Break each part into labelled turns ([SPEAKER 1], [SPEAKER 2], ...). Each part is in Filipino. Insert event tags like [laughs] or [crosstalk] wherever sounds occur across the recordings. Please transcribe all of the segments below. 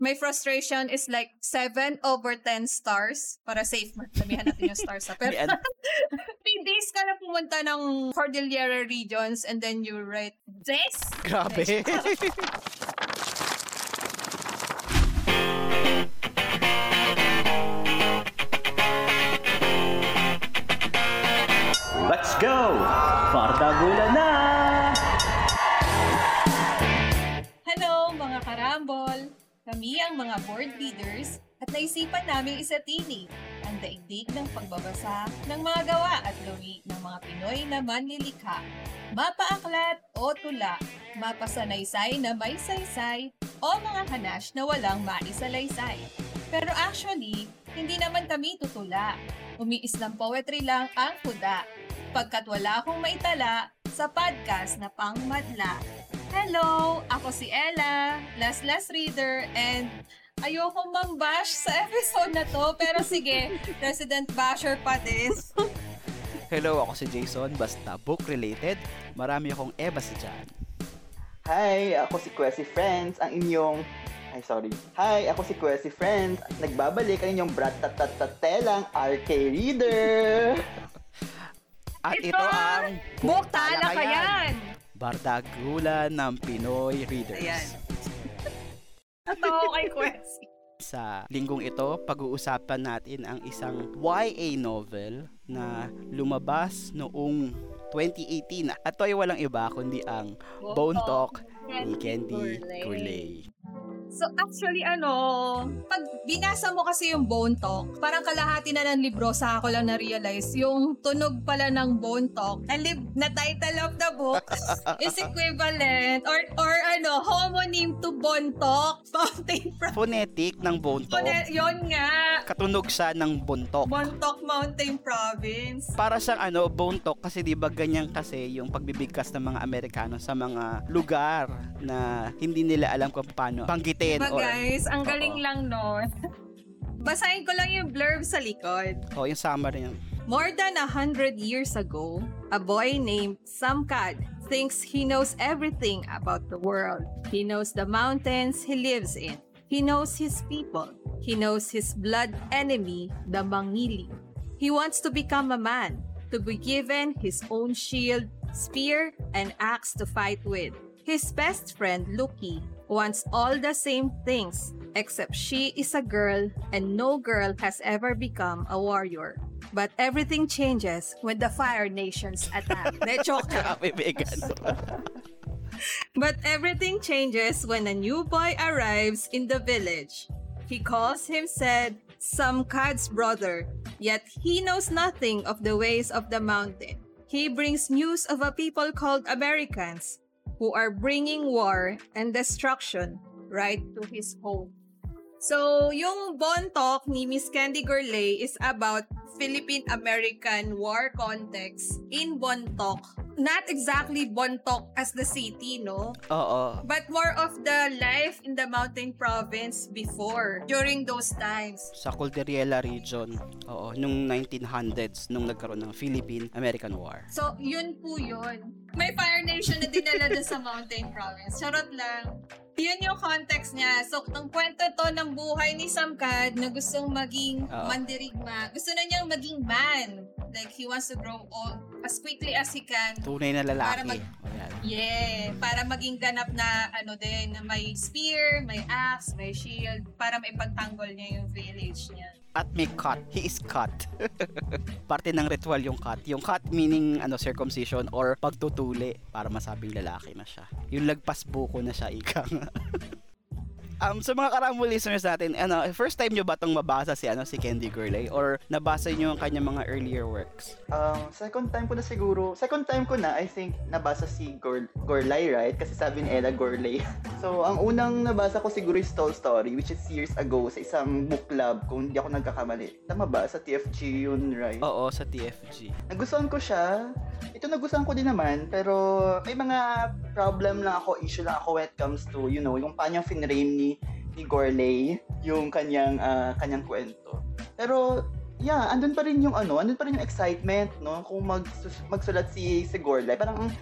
[SPEAKER 1] My frustration is like 7 over 10 stars. Para safe, sabihan natin yung stars. Ha? [laughs] Pero,
[SPEAKER 2] Yan. [laughs]
[SPEAKER 1] 3 days ka na pumunta ng Cordillera regions and then you write this?
[SPEAKER 2] Grabe. [laughs]
[SPEAKER 1] Ang mga board leaders at naisipan namin isatili ang daigdig ng pagbabasa ng mga gawa at gawi ng mga Pinoy na manlilikha. Mapaaklat o tula, mapasanaysay na may saysay, o mga hanash na walang maisalaysay. Pero actually, hindi naman kami tutula. Umiis ng poetry lang ang kuda. Pagkat wala akong maitala sa podcast na pangmadla. Hello! Ako si Ella, last last reader, and ayoko mambash sa episode na to, pero sige, [laughs] Resident Basher pa din.
[SPEAKER 2] Hello, ako si Jason. Basta book-related, marami akong ebas dyan.
[SPEAKER 3] Hi, ako si Quessy Friends, ang inyong... Ay, sorry. Hi, ako si Quessy Friends. Nagbabalik ang inyong brat-tat-tat-telang RK Reader. [laughs]
[SPEAKER 2] At
[SPEAKER 1] Ito
[SPEAKER 2] ito ang
[SPEAKER 1] Book Talakayan!
[SPEAKER 2] Bardagulan ng Pinoy Readers.
[SPEAKER 1] Ayan. [laughs] Ko kay Quessy.
[SPEAKER 2] Sa linggong ito, pag-uusapan natin ang isang YA novel na lumabas noong 2018. At ito ay walang iba kundi ang Bone Talk ni Candy Gourlay.
[SPEAKER 1] So actually ano, pag binasa mo kasi yung Bone Talk, parang kalahati na ng libro sa ako lang na-realize yung tunog pala ng Bone Talk, na, lib- na title of the book [laughs] is equivalent or or ano, homonym to Bone Talk, [laughs] Mountain Pro-
[SPEAKER 2] Phonetic ng Bone Talk.
[SPEAKER 1] Yun nga,
[SPEAKER 2] Katunog siya ng buntok.
[SPEAKER 1] Bone Talk Mountain Province.
[SPEAKER 2] para siyang ano, bone talk kasi 'di ba ganyan kasi yung pagbibigkas ng mga Amerikano sa mga lugar na hindi nila alam kung paano banggitin
[SPEAKER 1] Diba
[SPEAKER 2] or
[SPEAKER 1] guys, ang galing
[SPEAKER 2] Oo.
[SPEAKER 1] lang nun. [laughs] Basahin ko lang yung blurb sa likod.
[SPEAKER 2] oh, yung summary niya.
[SPEAKER 1] More than a hundred years ago, a boy named Samkad thinks he knows everything about the world. He knows the mountains he lives in. He knows his people. He knows his blood enemy, the Mangili. He wants to become a man, to be given his own shield, spear, and axe to fight with. His best friend, Lucky, wants all the same things, except she is a girl and no girl has ever become a warrior. But everything changes when the Fire Nations attack. [laughs] De, joke lang.
[SPEAKER 2] Grabe,
[SPEAKER 1] But everything changes when a new boy arrives in the village. He calls himself Samkad's brother, yet he knows nothing of the ways of the mountain. He brings news of a people called Americans who are bringing war and destruction right to his home. So, yung Bontok ni Miss Candy Gourlay is about Philippine-American war context in Bontok. Not exactly Bontok as the city, no?
[SPEAKER 2] Oo.
[SPEAKER 1] But more of the life in the mountain province before, during those times.
[SPEAKER 2] Sa Cordillera region. Oo, nung 1900s nung nagkaroon ng Philippine-American War.
[SPEAKER 1] So, yun po yun. May Fire Nation na dinala dun sa mountain province. Charot lang. Yun yung context niya. So, ang kwento to ng buhay ni Samkad na gustong maging
[SPEAKER 2] Oo.
[SPEAKER 1] mandirigma. Gusto na niyang maging man. Like, he wants to grow old as quickly as he can.
[SPEAKER 2] Tunay na
[SPEAKER 1] Para
[SPEAKER 2] lalaki.
[SPEAKER 1] mag-
[SPEAKER 2] Ayan.
[SPEAKER 1] Yeah, para maging ganap na ano din, na may spear, may axe, may shield, para maipagtanggol niya yung village niya.
[SPEAKER 2] At may cut. He is cut. [laughs] Parte ng ritual yung cut. Yung cut meaning ano circumcision or pagtutuli para masabing lalaki na siya. Yung lagpas buko na siya ika nga. [laughs] Um, sa mga karamo listeners natin, ano, first time nyo ba itong mabasa si, ano, si Candy Gourlay? Or nabasa nyo yung kanyang mga earlier works?
[SPEAKER 3] Um, second time ko na siguro, second time ko na, I think, nabasa si Gor Gorlay, right? Kasi sabi ni Ella Gorlay. [laughs] So, ang unang nabasa ko siguro is Tall Story, which is years ago sa isang book club, kung hindi ako nagkakamali. Tama ba? Sa TFG yun, right?
[SPEAKER 2] Oo, sa TFG.
[SPEAKER 3] Nagustuhan ko siya. Ito nagustuhan ko din naman, pero may mga problem lang ako, issue lang ako when it comes to, you know, yung paano finrame ni ni Gorlay yung kanyang ah, kanyang kwento. Pero yeah, andun pa rin yung ano, andun pa rin yung excitement, no? Kung mag magsulat si si Gorlay, parang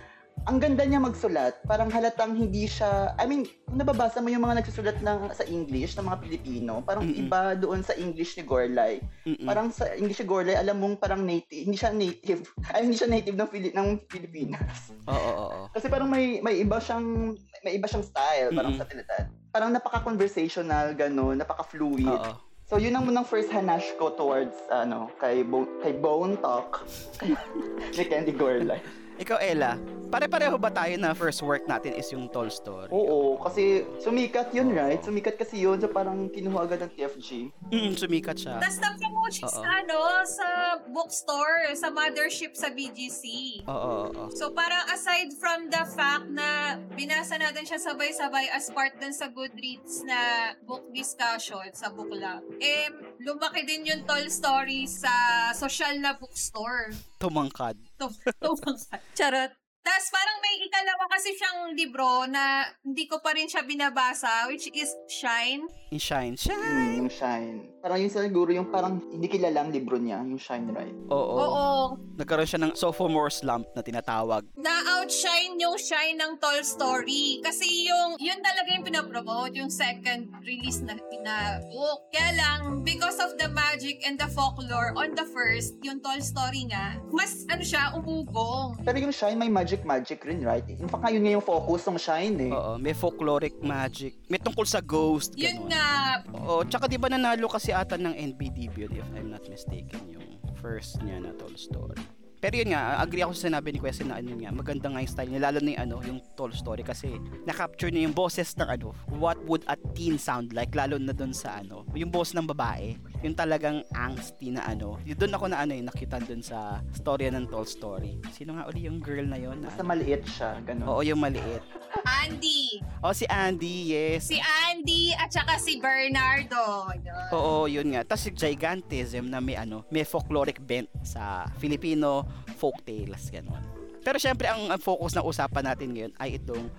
[SPEAKER 3] ang ganda niya magsulat. Parang halatang hindi siya, I mean, kung nababasa mo yung mga nagsusulat ng, sa English, ng mga Pilipino, parang
[SPEAKER 2] Mm-mm.
[SPEAKER 3] iba doon sa English ni Gorlay.
[SPEAKER 2] Mm-mm.
[SPEAKER 3] Parang sa English ni Gorlay, alam mong parang native, hindi siya native, [laughs] ay hindi siya native ng, Fili- ng Pilipinas.
[SPEAKER 2] Oo, oo, oo.
[SPEAKER 3] Kasi parang may may iba siyang may iba siyang style parang
[SPEAKER 2] Mm-mm.
[SPEAKER 3] sa Trinidad. Parang napaka-conversational gano'n, napaka-fluid.
[SPEAKER 2] Oo.
[SPEAKER 3] So yun ang munang first hanash ko towards ano kay Bo- kay Bone Talk [laughs] ni Candy Gorlay.
[SPEAKER 2] Ikaw, Ella, pare-pareho ba tayo na first work natin is yung Tall Story?
[SPEAKER 3] Oo, kasi sumikat yun, right? Sumikat kasi yun, so parang kinuha agad ng TFG.
[SPEAKER 2] Mm, sumikat siya.
[SPEAKER 1] Tapos
[SPEAKER 2] Oo.
[SPEAKER 1] sa, ano, sa bookstore, sa mothership sa BGC.
[SPEAKER 2] Oo.
[SPEAKER 1] So parang aside from the fact na binasa natin siya sabay-sabay as part din sa Goodreads na book discussion sa book club, eh, lumaki din yung tall story sa social na bookstore.
[SPEAKER 2] Tumangkad.
[SPEAKER 1] To, to, Charot. Tapos parang may ikalawa kasi siyang libro na hindi ko pa rin siya binabasa, which is Shine.
[SPEAKER 2] In Shine. Shine!
[SPEAKER 3] Mm, yung Shine. Parang yun siguro yung parang hindi kilalang libro niya, yung Shine, right?
[SPEAKER 2] Oo.
[SPEAKER 1] Oo.
[SPEAKER 2] Nagkaroon siya ng sophomore slump na tinatawag.
[SPEAKER 1] na-outshine yung shine ng Tall Story. Kasi yung, yun talaga yung pinapromote, yung second release na, na book. Kaya lang, because of the magic and the folklore on the first, yung Tall Story nga, mas, ano siya, umugong.
[SPEAKER 3] Pero yung Shine may magic magic rin, right? In fact, yun nga yung focus ng Shine eh.
[SPEAKER 2] Oo. May folkloric magic. May tungkol sa ghost.
[SPEAKER 1] Yun
[SPEAKER 2] Ganun.
[SPEAKER 1] nga,
[SPEAKER 2] Oo. Tsaka di ba nanalo kasi ata ng NBDB yun, if I'm not mistaken, yung first niya na Tall Story. Pero yun nga, agree ako sa sinabi ni Quest na ano nga, maganda nga yung style niya, lalo na yung, ano, yung Tall Story kasi na-capture niya yung boses ng ano, what would a teen sound like, lalo na dun sa ano, yung boss ng babae, yung talagang angsty na ano, yun doon ako na ano yung nakita dun sa storya ng Tall Story. Sino nga uli yung girl na yun?
[SPEAKER 3] Basta
[SPEAKER 2] Na,
[SPEAKER 3] maliit siya, ganun.
[SPEAKER 2] oo, yung maliit.
[SPEAKER 1] Andy.
[SPEAKER 2] Oh, si Andy, yes.
[SPEAKER 1] Si Andy at saka si Bernardo. Yun.
[SPEAKER 2] Oo, yun nga. Tapos yung gigantism na may ano, may folkloric bent sa Filipino folktales, ganun. Pero syempre, ang, ang focus ng usapan natin ngayon ay itong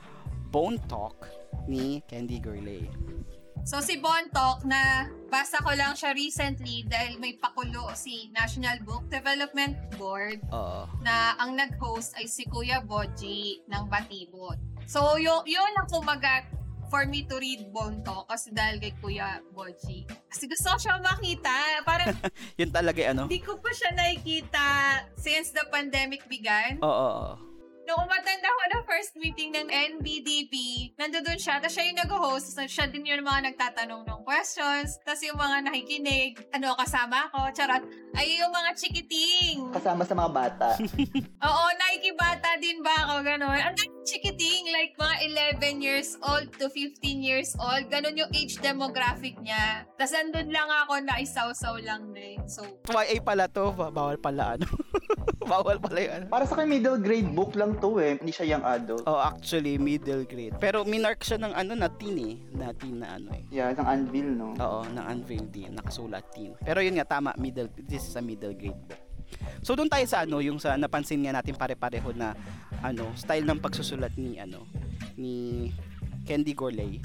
[SPEAKER 2] Bone Talk ni Candy Gurley.
[SPEAKER 1] So si Bontok na basa ko lang siya recently dahil may pakulo si National Book Development Board
[SPEAKER 2] Oo.
[SPEAKER 1] na ang nag-host ay si Kuya Boji ng Batibot. So, yun, yun ang kumagat for me to read Bonto kasi dahil kay Kuya Boji. Kasi gusto ko siya makita. Parang [laughs]
[SPEAKER 2] Yun talaga eh, ano?
[SPEAKER 1] hindi ko pa siya nakikita since the pandemic began.
[SPEAKER 2] Oo, oo.
[SPEAKER 1] Nung umatanda ako ng first meeting ng NBDP, nandoon siya, tapos siya yung nag-host, tapos siya din yung mga nagtatanong ng questions, tapos yung mga nakikinig, ano, kasama ako, charot, ay yung mga chikiting.
[SPEAKER 3] Kasama sa mga bata. [laughs]
[SPEAKER 1] Oo, nakikibata din ba ako, gano'n. Ang chikiting, like mga 11 years old to 15 years old, ganun yung age demographic niya. Tapos andun lang ako na isaw-saw lang din. So,
[SPEAKER 2] YA pala to, ba- bawal pala ano. [laughs] bawal pala yung ano.
[SPEAKER 3] Para sa akin, middle grade book lang to eh. Hindi siya young adult.
[SPEAKER 2] Oh, actually, middle grade. Pero minark siya ng ano na teen eh. Na teen na ano eh.
[SPEAKER 3] Yeah, ng Anvil, no?
[SPEAKER 2] Oo, ng Unveil din, nakasulat teen. Pero yun nga, tama, middle, this is a middle grade book. So doon tayo sa ano, yung sa napansin nga natin pare-pareho na ano, style ng pagsusulat ni ano, ni Candy Gorley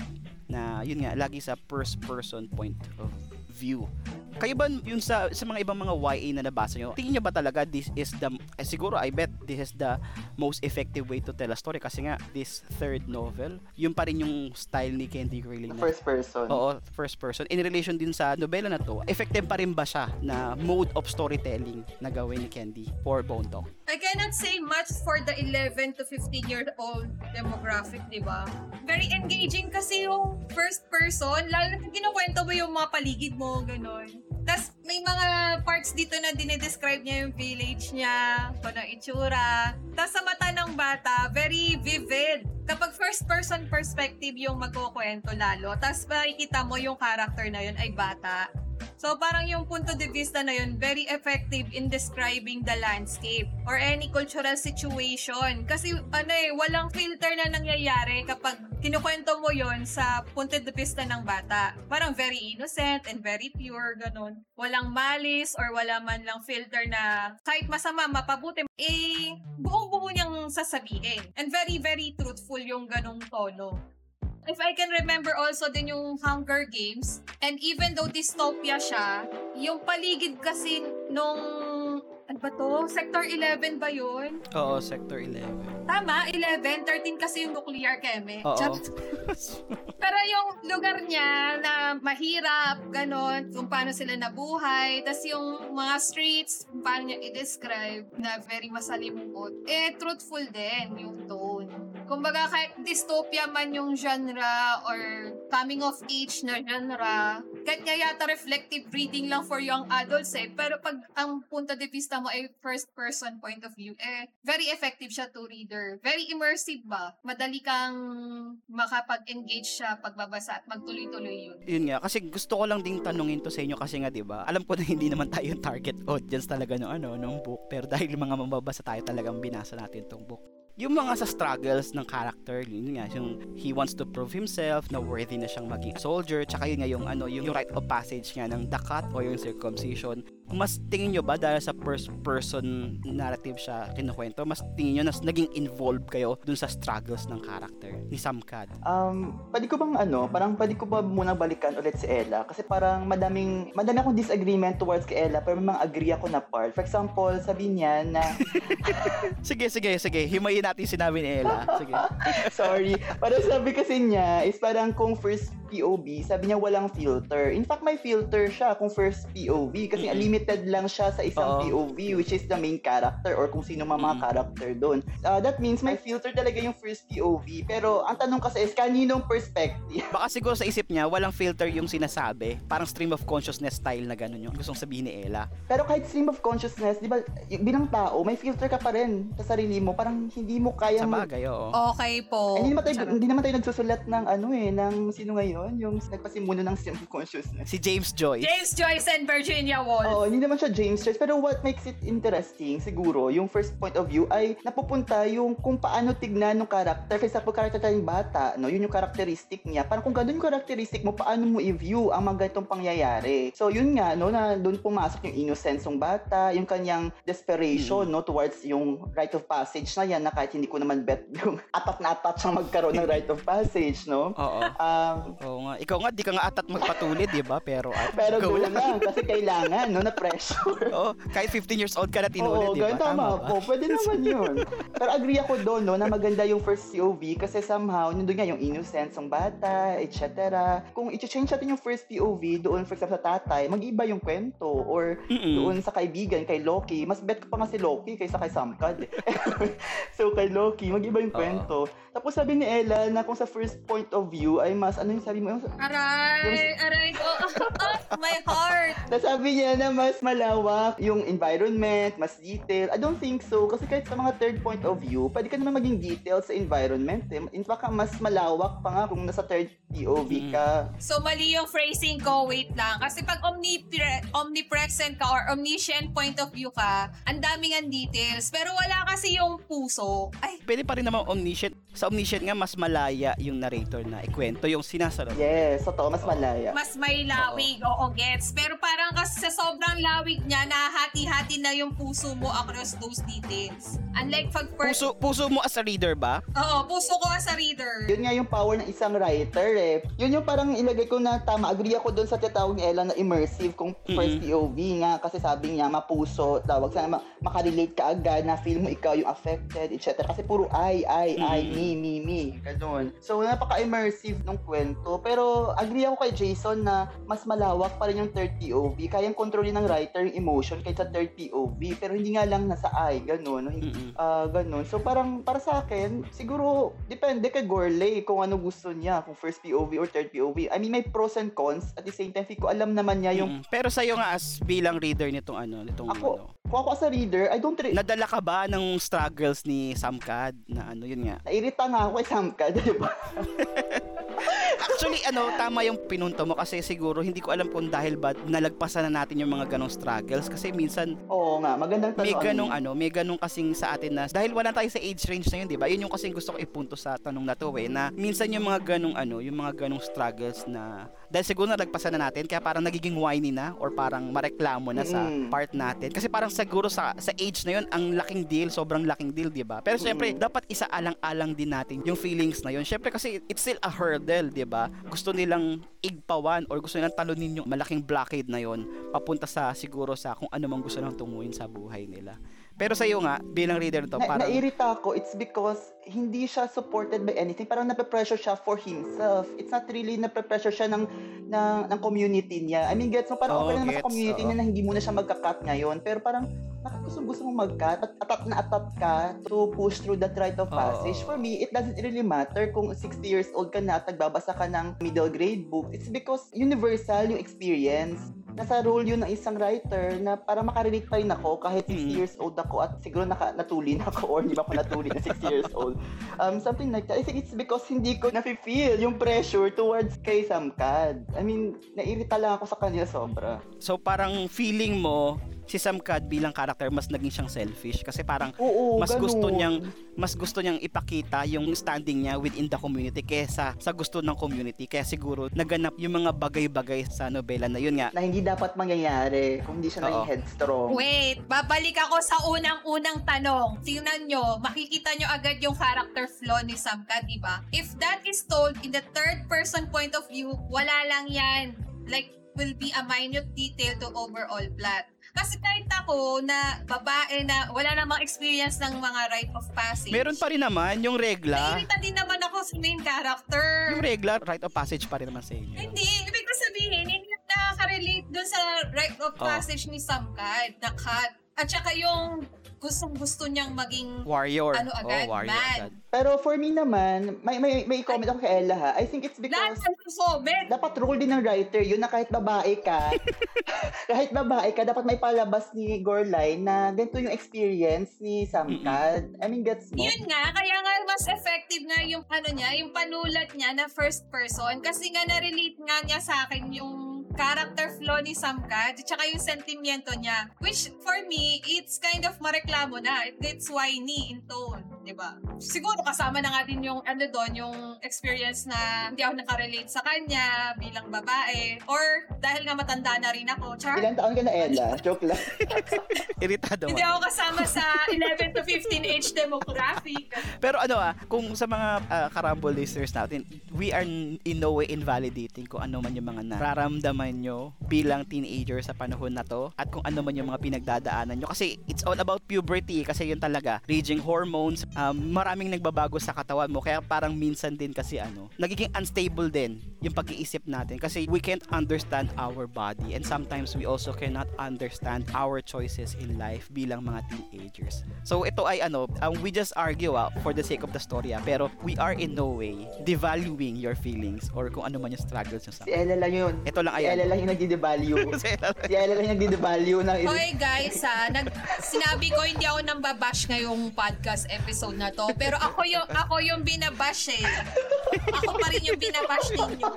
[SPEAKER 2] na yun nga, lagi sa first person point of view. Kayo ba yun sa sa mga ibang mga YA na nabasa nyo, tingin nyo ba talaga this is the eh, siguro I bet this is the most effective way to tell a story kasi nga this third novel, yun pa rin yung style ni Candy na
[SPEAKER 3] First person.
[SPEAKER 2] Oo, first person. In relation din sa nobela na to, effective pa rin ba siya na mode of storytelling na gawin ni Candy for Bone Talk?
[SPEAKER 1] I cannot say much for the 11 to 15 year old demographic, di ba? Very engaging kasi yung first person, lalo na kinukwento mo yung mga paligid mo, gano'n. Tapos may mga parts dito na dinidescribe niya yung village niya, kung ano itsura. Tapos sa mata ng bata, very vivid. Kapag first person perspective yung magkukwento lalo, tapos makikita mo yung character na yun ay bata. So parang yung punto de vista na yun, very effective in describing the landscape or any cultural situation. Kasi ano eh, walang filter na nangyayari kapag kinukwento mo yon sa punto de vista ng bata. Parang very innocent and very pure, ganun. Walang malis or wala man lang filter na kahit masama, mapabuti, eh, buong-buo niyang sasabihin. And very, very truthful yung ganong tono if I can remember also din yung Hunger Games, and even though dystopia siya, yung paligid kasi nung ano ba to? Sector 11 ba yun?
[SPEAKER 2] Oo, Sector 11.
[SPEAKER 1] Tama, 11. 13 kasi yung nuclear chemi.
[SPEAKER 2] Oo. [laughs]
[SPEAKER 1] Pero yung lugar niya na mahirap, ganon, kung paano sila nabuhay, tas yung mga streets, kung paano niya i-describe na very masalimuot, eh, truthful din yung tone. Kumbaga, kahit dystopia man yung genre or coming of age na genre, kahit nga yata reflective reading lang for young adults eh, pero pag ang punta de vista mo ay first person point of view, eh, very effective siya to reader. Very immersive ba? Madali kang makapag-engage siya pagbabasa at magtuloy-tuloy yun.
[SPEAKER 2] Yun nga, kasi gusto ko lang ding tanungin to sa inyo kasi nga 'di ba? Alam ko na [laughs] hindi naman tayo target audience talaga no ano nung book, pero dahil mga mababasa tayo talagang binasa natin tong book. Yung mga sa struggles ng character, yun nga, yung he wants to prove himself na worthy na siyang maging soldier, tsaka yun nga yung ano, yung, yung rite of passage nga ng dakat o yung circumcision. Mas tingin nyo ba dahil sa first person narrative siya kinukwento, mas tingin nyo na naging involved kayo dun sa struggles ng character ni Sam Cad?
[SPEAKER 3] Um, pwede ko bang ano, parang pwede ko ba muna balikan ulit si Ella? Kasi parang madaming, madami akong disagreement towards kay Ella, pero may mga agree ako na part. For example, sabi niya na, [laughs]
[SPEAKER 2] Sige, sige, sige. Himayin natin sinabi ni Ella. Sige. [laughs]
[SPEAKER 3] sorry, parang sabi kasi niya, is parang kung first POV, sabi niya walang filter. In fact, may filter siya kung first POV kasi
[SPEAKER 2] Mm-mm.
[SPEAKER 3] Limited lang siya sa isang
[SPEAKER 2] Oo.
[SPEAKER 3] POV which is the main character or kung sino mga mga
[SPEAKER 2] Mm.
[SPEAKER 3] character doon. Uh, that means may filter talaga yung first POV pero ang tanong kasi is kaninong perspective?
[SPEAKER 2] Baka siguro sa isip niya, walang filter yung sinasabi. Parang stream of consciousness style na gano'n yung gustong sabihin ni Ella.
[SPEAKER 3] Pero kahit stream of consciousness, di ba, y- bilang tao, may filter ka pa rin sa sarili mo. Parang hindi mo kaya
[SPEAKER 2] Sa bagay, oo.
[SPEAKER 1] Okay po.
[SPEAKER 3] Eh, hindi naman tayo
[SPEAKER 1] Charot.
[SPEAKER 3] hindi naman tayo nagsusulat ng ano eh ng sino ngayon yung nagpasimuno ng stream of consciousness.
[SPEAKER 2] Si James Joyce.
[SPEAKER 1] James Joyce and Virginia Woolf.
[SPEAKER 3] Oo, hindi naman siya James Joyce. Pero what makes it interesting, siguro, yung first point of view ay napupunta yung kung paano tignan ng character. For example, character tayong bata, no? Yun yung characteristic niya. Parang kung ganun yung characteristic mo, paano mo i-view ang mga ganitong pangyayari. So, yun nga, no, na doon pumasok yung innocence ng bata, yung kanyang desperation, no, towards yung rite of passage na yan, na kahit hindi ko naman bet yung [laughs] atat na atat siyang magkaroon ng rite of passage, no?
[SPEAKER 2] Oo.
[SPEAKER 3] Um,
[SPEAKER 2] Oo nga. Ikaw nga, di ka nga atat magpatulid, di ba? Pero, at,
[SPEAKER 3] pero
[SPEAKER 2] go lang.
[SPEAKER 3] lang kasi kailangan, no, na [laughs] pressure. [laughs]
[SPEAKER 2] Oo, kahit 15 years old ka na tinulid,
[SPEAKER 3] Oo,
[SPEAKER 2] di ba?
[SPEAKER 3] ganun, tama,
[SPEAKER 2] ba?
[SPEAKER 3] po. Pwede naman yun. Pero agree ako doon, no, na maganda yung first POV kasi somehow, nandun nga yung innocence ng bata, etc. Kung i-change natin yung first POV doon, for example, sa tatay, mag-iba yung kwento. Or
[SPEAKER 2] Mm-mm.
[SPEAKER 3] doon sa kaibigan, kay Loki, mas bet ko pa nga si Loki kaysa kay Samkad. eh. [laughs] so, kay Loki, mag-iba yung
[SPEAKER 2] Oo.
[SPEAKER 3] kwento. Tapos sabi ni Ella na kung sa first point of view ay mas, ano yung sabi mo?
[SPEAKER 1] Aray, aray ko. [laughs] Oh, my heart.
[SPEAKER 3] Nasabi niya na mas malawak yung environment, mas detail. I don't think so. Kasi kahit sa mga third point of view, pwede ka naman maging detailed sa environment. Eh. In fact, mas malawak pa nga kung nasa third POV ka.
[SPEAKER 1] So, mali yung phrasing ko. Wait lang. Kasi pag omnipre- omnipresent ka or omniscient point of view ka, ang daming ang details. Pero wala kasi yung puso. Ay,
[SPEAKER 2] Pwede pa rin naman omniscient. Sa omniscient nga, mas malaya yung narrator na ikwento yung sinasabi.
[SPEAKER 3] Yes, totoo, mas malaya.
[SPEAKER 1] mas may lawig. Oo, gets. Pero parang kasi sa sobrang lawig niya, nahati-hati na yung puso mo across those details. Unlike pag first...
[SPEAKER 2] Puso, puso mo as a reader ba?
[SPEAKER 1] Oo, puso ko as a reader.
[SPEAKER 3] Yun nga yung power ng isang writer eh. Yun yung parang ilagay ko na tama. Agree ako doon sa tinatawag ni Ella na immersive kung first POV nga. Kasi sabi niya, mapuso. Tawag sana ma- makarelate ka agad na feel mo ikaw yung affected, etc. Kasi puro I, I, I,
[SPEAKER 2] Mm.
[SPEAKER 3] me, me, me. Ganun. So, napaka-immersive ng kwento. Pero agree ako kay Jason na mas malawak pa rin yung third POV. Kayang kontrolin ng writer yung emotion kahit sa third POV. Pero hindi nga lang nasa I. Ganun.
[SPEAKER 2] Mm-mm.
[SPEAKER 3] Ah, ganun. So parang para sa akin, siguro depende kay Gorley kung ano gusto niya, kung first POV or third POV. I mean, may pros and cons. At the same time, ko alam naman niya yung
[SPEAKER 2] Mm-mm. Pero sa'yo nga as bilang reader nitong ano, nitong
[SPEAKER 3] ako,
[SPEAKER 2] ano.
[SPEAKER 3] kung ako as a reader, I don't re-
[SPEAKER 2] Nadala ka ba ng struggles ni Sam Cad na ano yun nga?
[SPEAKER 3] Nairita nga ako kay Samka, [laughs] di ba?
[SPEAKER 2] Actually, ano, tama yung pinunto mo kasi siguro hindi ko alam kung dahil ba nalagpasan na natin yung mga ganong struggles kasi minsan
[SPEAKER 3] Oo nga, magandang tanong.
[SPEAKER 2] may ganong ano, may ganong kasing sa atin na dahil wala tayo sa age range na yun, 'di ba? Yun yung kasing gusto ko ipunto sa tanong na to eh na minsan yung mga ganong ano, yung mga ganong struggles na dahil siguro nalagpasan na natin kaya parang nagiging whiny na or parang mareklamo na sa
[SPEAKER 3] Mm.
[SPEAKER 2] part natin kasi parang siguro sa sa age na yun ang laking deal, sobrang laking deal, 'di ba? Pero syempre
[SPEAKER 3] Mm.
[SPEAKER 2] dapat isaalang-alang din natin yung feelings na yun. Syempre kasi it's still a model, 'di ba? Gusto nilang igpawan or gusto nilang talunin yung malaking blockade na yon papunta sa siguro sa kung ano mang gusto nilang tunguin sa buhay nila. Pero sa iyo nga, bilang reader to,
[SPEAKER 3] Na,
[SPEAKER 2] parang
[SPEAKER 3] nairita ako, it's because hindi siya supported by anything. Parang nape-pressure siya for himself. It's not really nape-pressure siya ng, ng, ng community niya. I mean, gets mo, parang
[SPEAKER 2] Oo,
[SPEAKER 3] okay naman sa community
[SPEAKER 2] oo.
[SPEAKER 3] niya na hindi muna siya magka-cut ngayon. Pero parang, bakit gusto, gusto mong mag-cut? At atat na atat ka to push through that rite of passage. For me, it doesn't really matter kung 60 years old ka na at nagbabasa ka ng middle grade book. It's because universal yung experience. Nasa role yun ng isang writer na para makarelate pa rin ako kahit 60
[SPEAKER 2] Mm.
[SPEAKER 3] years old ako at siguro naka, natuli na ako or hindi ba ako natuli na 60 years old. Um, something like that. I think it's because hindi ko nafe-feel yung pressure towards kay Samkad. I mean, nairita lang ako sa kanya sobra.
[SPEAKER 2] so parang feeling mo si Sam Cad bilang character mas naging siyang selfish kasi parang
[SPEAKER 3] Oo,
[SPEAKER 2] mas gusto
[SPEAKER 3] ganun.
[SPEAKER 2] niyang mas gusto niyang ipakita yung standing niya within the community kaysa sa gusto ng community kaya siguro naganap yung mga bagay-bagay sa nobela na yun nga
[SPEAKER 3] na hindi dapat mangyayari kung hindi siya
[SPEAKER 2] Oo.
[SPEAKER 3] naging headstrong.
[SPEAKER 1] Wait, babalik ako sa unang-unang tanong. Tingnan nyo, makikita nyo agad yung character flaw ni Samka, di ba? If that is told in the third person point of view, wala lang yan. Like, will be a minute detail to overall plot. Kasi kahit ako na babae na wala namang experience ng mga rite of passage.
[SPEAKER 2] meron pa rin naman yung regla
[SPEAKER 1] Nairita din naman ako sa main character.
[SPEAKER 2] yung regla rite of passage pa rin naman sa inyo
[SPEAKER 1] Hindi, ibig ko sabihin, hindi nakaka-relate dun sa rite of
[SPEAKER 2] Oh.
[SPEAKER 1] passage ni Samkad na cut. At saka yung gustong gusto niyang maging
[SPEAKER 2] warrior
[SPEAKER 1] Ano agad?
[SPEAKER 2] oh warrior
[SPEAKER 1] Man.
[SPEAKER 2] agad
[SPEAKER 3] Pero for me naman, may may may comment ako kay Ella ha. I think it's
[SPEAKER 1] lahat
[SPEAKER 3] because
[SPEAKER 1] ng comment.
[SPEAKER 3] dapat rule din ng writer yun na kahit babae ka, [laughs] kahit babae ka, dapat may palabas ni Gorlay na ganito yung experience ni Samkad. I mean, gets mo?
[SPEAKER 1] Yun nga, kaya nga mas effective nga yung ano niya, yung panulat niya na first person kasi nga na-relate nga niya sa akin yung character flaw ni Samkad at saka yung sentimiento niya. Which, for me, it's kind of mareklamo na. It's whiny in tone, di ba? Siguro kasama na nga din yung ano doon, yung experience na hindi ako nakarelate sa kanya bilang babae. Or dahil nga matanda na rin ako. Char,
[SPEAKER 3] Ilang taon ka na, Ella? [laughs] Joke lang.
[SPEAKER 2] iritado
[SPEAKER 1] hindi ako kasama sa 11 to 15 age demographic.
[SPEAKER 2] Pero ano ah, kung sa mga ah, karambol listeners natin, we are n- in no way invalidating kung ano man yung mga nararamdaman nyo bilang teenager sa panahon na to at kung ano man yung mga pinagdadaanan nyo. Kasi it's all about puberty kasi yun talaga, raging hormones, um, maraming nagbabago sa katawan mo kaya parang minsan din kasi ano, nagiging unstable din yung pag-iisip natin kasi we can't understand our body and sometimes we also cannot understand our choices in life bilang mga teenagers. So ito ay ano, um, we just argue ah, for the sake of the story ah, pero we are in no way devaluing your feelings or kung ano man yung struggles nyo sa
[SPEAKER 3] Si Ella lang yun.
[SPEAKER 2] Ito lang
[SPEAKER 3] Si Ella lang yung nagdi-devalue. [laughs]
[SPEAKER 2] Si Ella lang.
[SPEAKER 3] yung nagdi-devalue ng
[SPEAKER 1] Hoy guys ha, nag, sinabi ko hindi ako nang babash ngayong podcast episode na to. Pero ako yung, ako yung binabash eh. Ako pa rin yung binabash ninyo.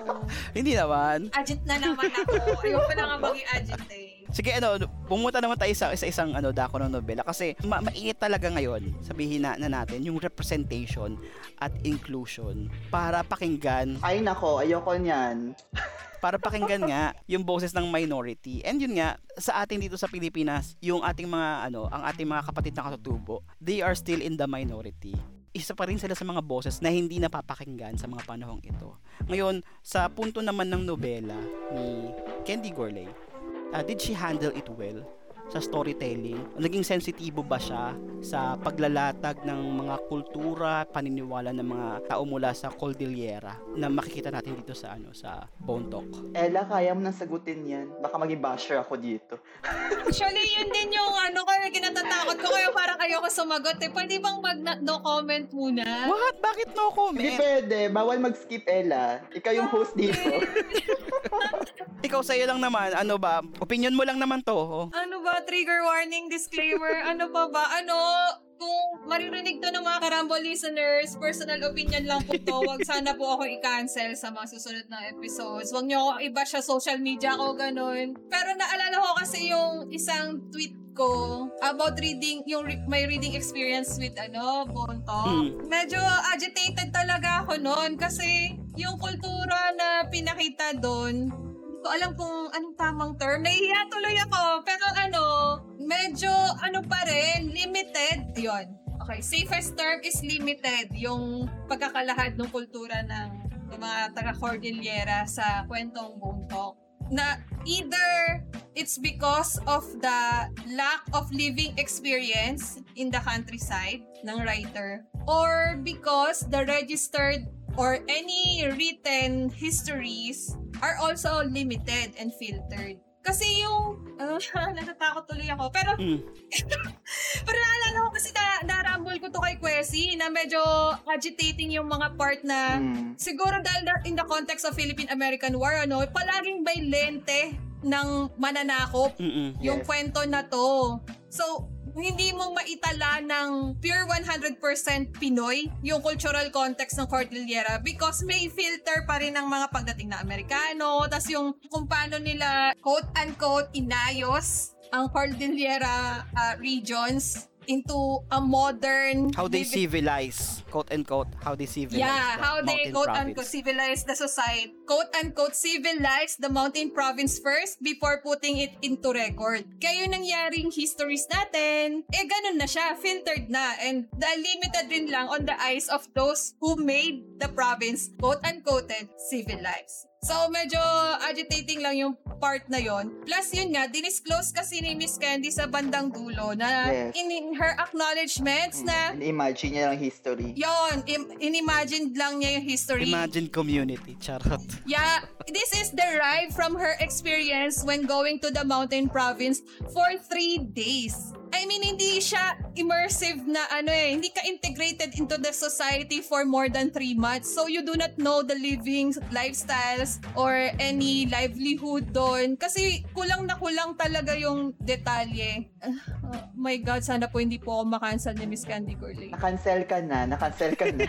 [SPEAKER 2] Hindi naman.
[SPEAKER 1] Agent na naman ako. Ayoko na nga maging agent eh.
[SPEAKER 2] Sige ano, pumunta naman tayo sa isa-isang ano dako ng nobela kasi ma- mainit talaga ngayon. Sabihin na, na natin yung representation at inclusion para pakinggan
[SPEAKER 3] Ay nako, ayoko niyan. [laughs]
[SPEAKER 2] para pakinggan nga yung boses ng minority. And yun nga, sa atin dito sa Pilipinas, yung ating mga ano, ang ating mga kapatid na katutubo, they are still in the minority. Isa pa rin sila sa mga boses na hindi napapakinggan sa mga panahong ito. Ngayon, sa punto naman ng nobela ni Candy Gourlay, uh, did she handle it well? Sa storytelling? Naging sensitibo ba siya sa paglalatag ng mga kultura, paniniwala ng mga tao mula sa Cordillera na makikita natin dito sa ano sa Bone Talk?
[SPEAKER 3] Ella, kaya mo nang sagutin yan. Baka maging basher ako dito. [laughs]
[SPEAKER 1] Actually, yun din yung ano kaya kinatatakot ko. Kaya parang ayoko sumagot eh. Pwede bang mag no comment muna?
[SPEAKER 2] What? Bakit no
[SPEAKER 3] Hindi
[SPEAKER 2] comment?
[SPEAKER 3] pwede. Bawal mag-skip, Ella. Ikaw yung host dito. [laughs] [laughs]
[SPEAKER 2] Ikaw sa'yo lang naman, ano ba? Opinion mo lang naman to. oh.
[SPEAKER 1] Ano ba? Trigger warning, disclaimer. Ano pa ba? Ano? Kung maririnig to ng mga karambol listeners, personal opinion lang po to. Huwag sana po ako i-cancel sa mga susunod na episodes. Huwag niyo ako iba siya social media ko, ganun. Pero naalala ko kasi yung isang tweet ko about reading, yung re- my reading experience with ano, Bonto.
[SPEAKER 2] Hmm.
[SPEAKER 1] Medyo agitated talaga ako noon kasi yung kultura na pinakita doon, ko alam kung anong tamang term. Nahihiya tuloy ako. Pero ano, medyo ano pa rin, limited. Yun. Okay, safest term is limited. Yung pagkakalahad ng kultura ng ng mga taga-Cordillera sa kwentong Bone Talk na either it's because of the lack of living experience in the countryside ng writer or because the registered or any written histories are also limited and filtered. Kasi yung, ano, [laughs] natatakot tuloy ako. Pero,
[SPEAKER 2] Mm. [laughs]
[SPEAKER 1] pero naalala ko kasi na, narambol ko to kay Kwesi na medyo agitating yung mga part na
[SPEAKER 3] Mm.
[SPEAKER 1] siguro dahil na- in the context of Philippine-American War, ano, palaging may lente ng mananakop
[SPEAKER 2] Mm-mm.
[SPEAKER 1] yung
[SPEAKER 3] Yes.
[SPEAKER 1] kwento na to. So, hindi mo maitala ng pure 100% Pinoy yung cultural context ng Cordillera because may filter pa rin ng mga pagdating na Amerikano, tas yung kung paano nila quote-unquote inayos ang Cordillera ah, regions into a modern
[SPEAKER 2] How they
[SPEAKER 1] living-
[SPEAKER 2] civilize, quote unquote, how they civilize.
[SPEAKER 1] Yeah,
[SPEAKER 2] the
[SPEAKER 1] how they quote
[SPEAKER 2] province.
[SPEAKER 1] unquote civilize the society. Quote unquote civilize the mountain province first before putting it into record. Kaya yung nangyaring histories natin, eh ganun na siya, filtered na. And the limited rin lang on the eyes of those who made the province quote unquote civilized. So, medyo agitating lang yung part na yon. Plus, yun nga, dinisclose kasi ni Miss Candy sa bandang dulo na
[SPEAKER 3] Yes.
[SPEAKER 1] in, in her acknowledgements na
[SPEAKER 3] And imagine niya lang history.
[SPEAKER 1] Yon, im- inimagine lang niya yung history.
[SPEAKER 2] Imagine community, charot.
[SPEAKER 1] Yeah, this is derived from her experience when going to the mountain province for three days. I mean, hindi siya immersive na ano eh, hindi ka integrated into the society for more than three months. So you do not know the living lifestyles or any livelihood doon. Kasi kulang na kulang talaga yung detalye. Ah, oh my God, sana po hindi po ako makancel ni Miss Candy Gourlay.
[SPEAKER 3] Na-cancel ka na, na-cancel ka na.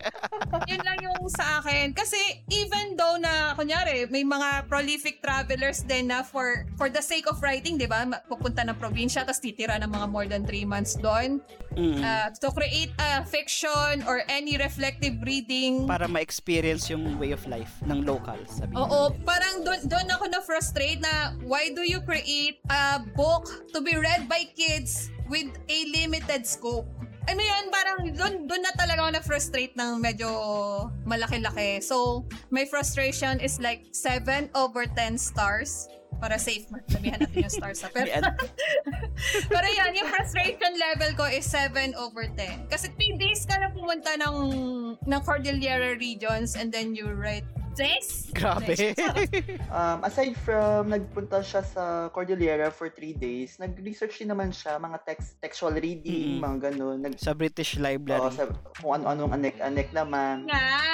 [SPEAKER 3] [laughs]
[SPEAKER 1] yun lang yung sa akin. Kasi even though na, kunyari, may mga prolific travelers din na for for the sake of writing, di ba? Pupunta ng probinsya, tapos titira ng mga more than 3 months doon.
[SPEAKER 2] Mm.
[SPEAKER 1] Uh, to create a fiction or any reflective reading.
[SPEAKER 2] Para ma-experience yung way of life ng local, sabi
[SPEAKER 1] Oo, parang doon doon ako na frustrate na why do you create a book to be read by kids with a limited scope? I mean, parang doon doon na talaga ako na frustrate ng medyo malaki-laki. So, my frustration is like 7 over 10 stars. Para safe, sabihan natin yung stars. Ha? Pero, [laughs] pero yan, yung frustration level ko is 7 over 10. Kasi 3 days ka na pumunta ng, ng Cordillera regions and then you write this?
[SPEAKER 2] Grabe. [laughs]
[SPEAKER 3] Um, aside from nagpunta siya sa Cordillera for three days, nag-research din naman siya, mga text, textual reading,
[SPEAKER 2] Mm.
[SPEAKER 3] mga ganun. Nag,
[SPEAKER 2] sa British
[SPEAKER 3] oo,
[SPEAKER 2] Library.
[SPEAKER 3] sa, kung ano-anong anek-anek naman.
[SPEAKER 1] yung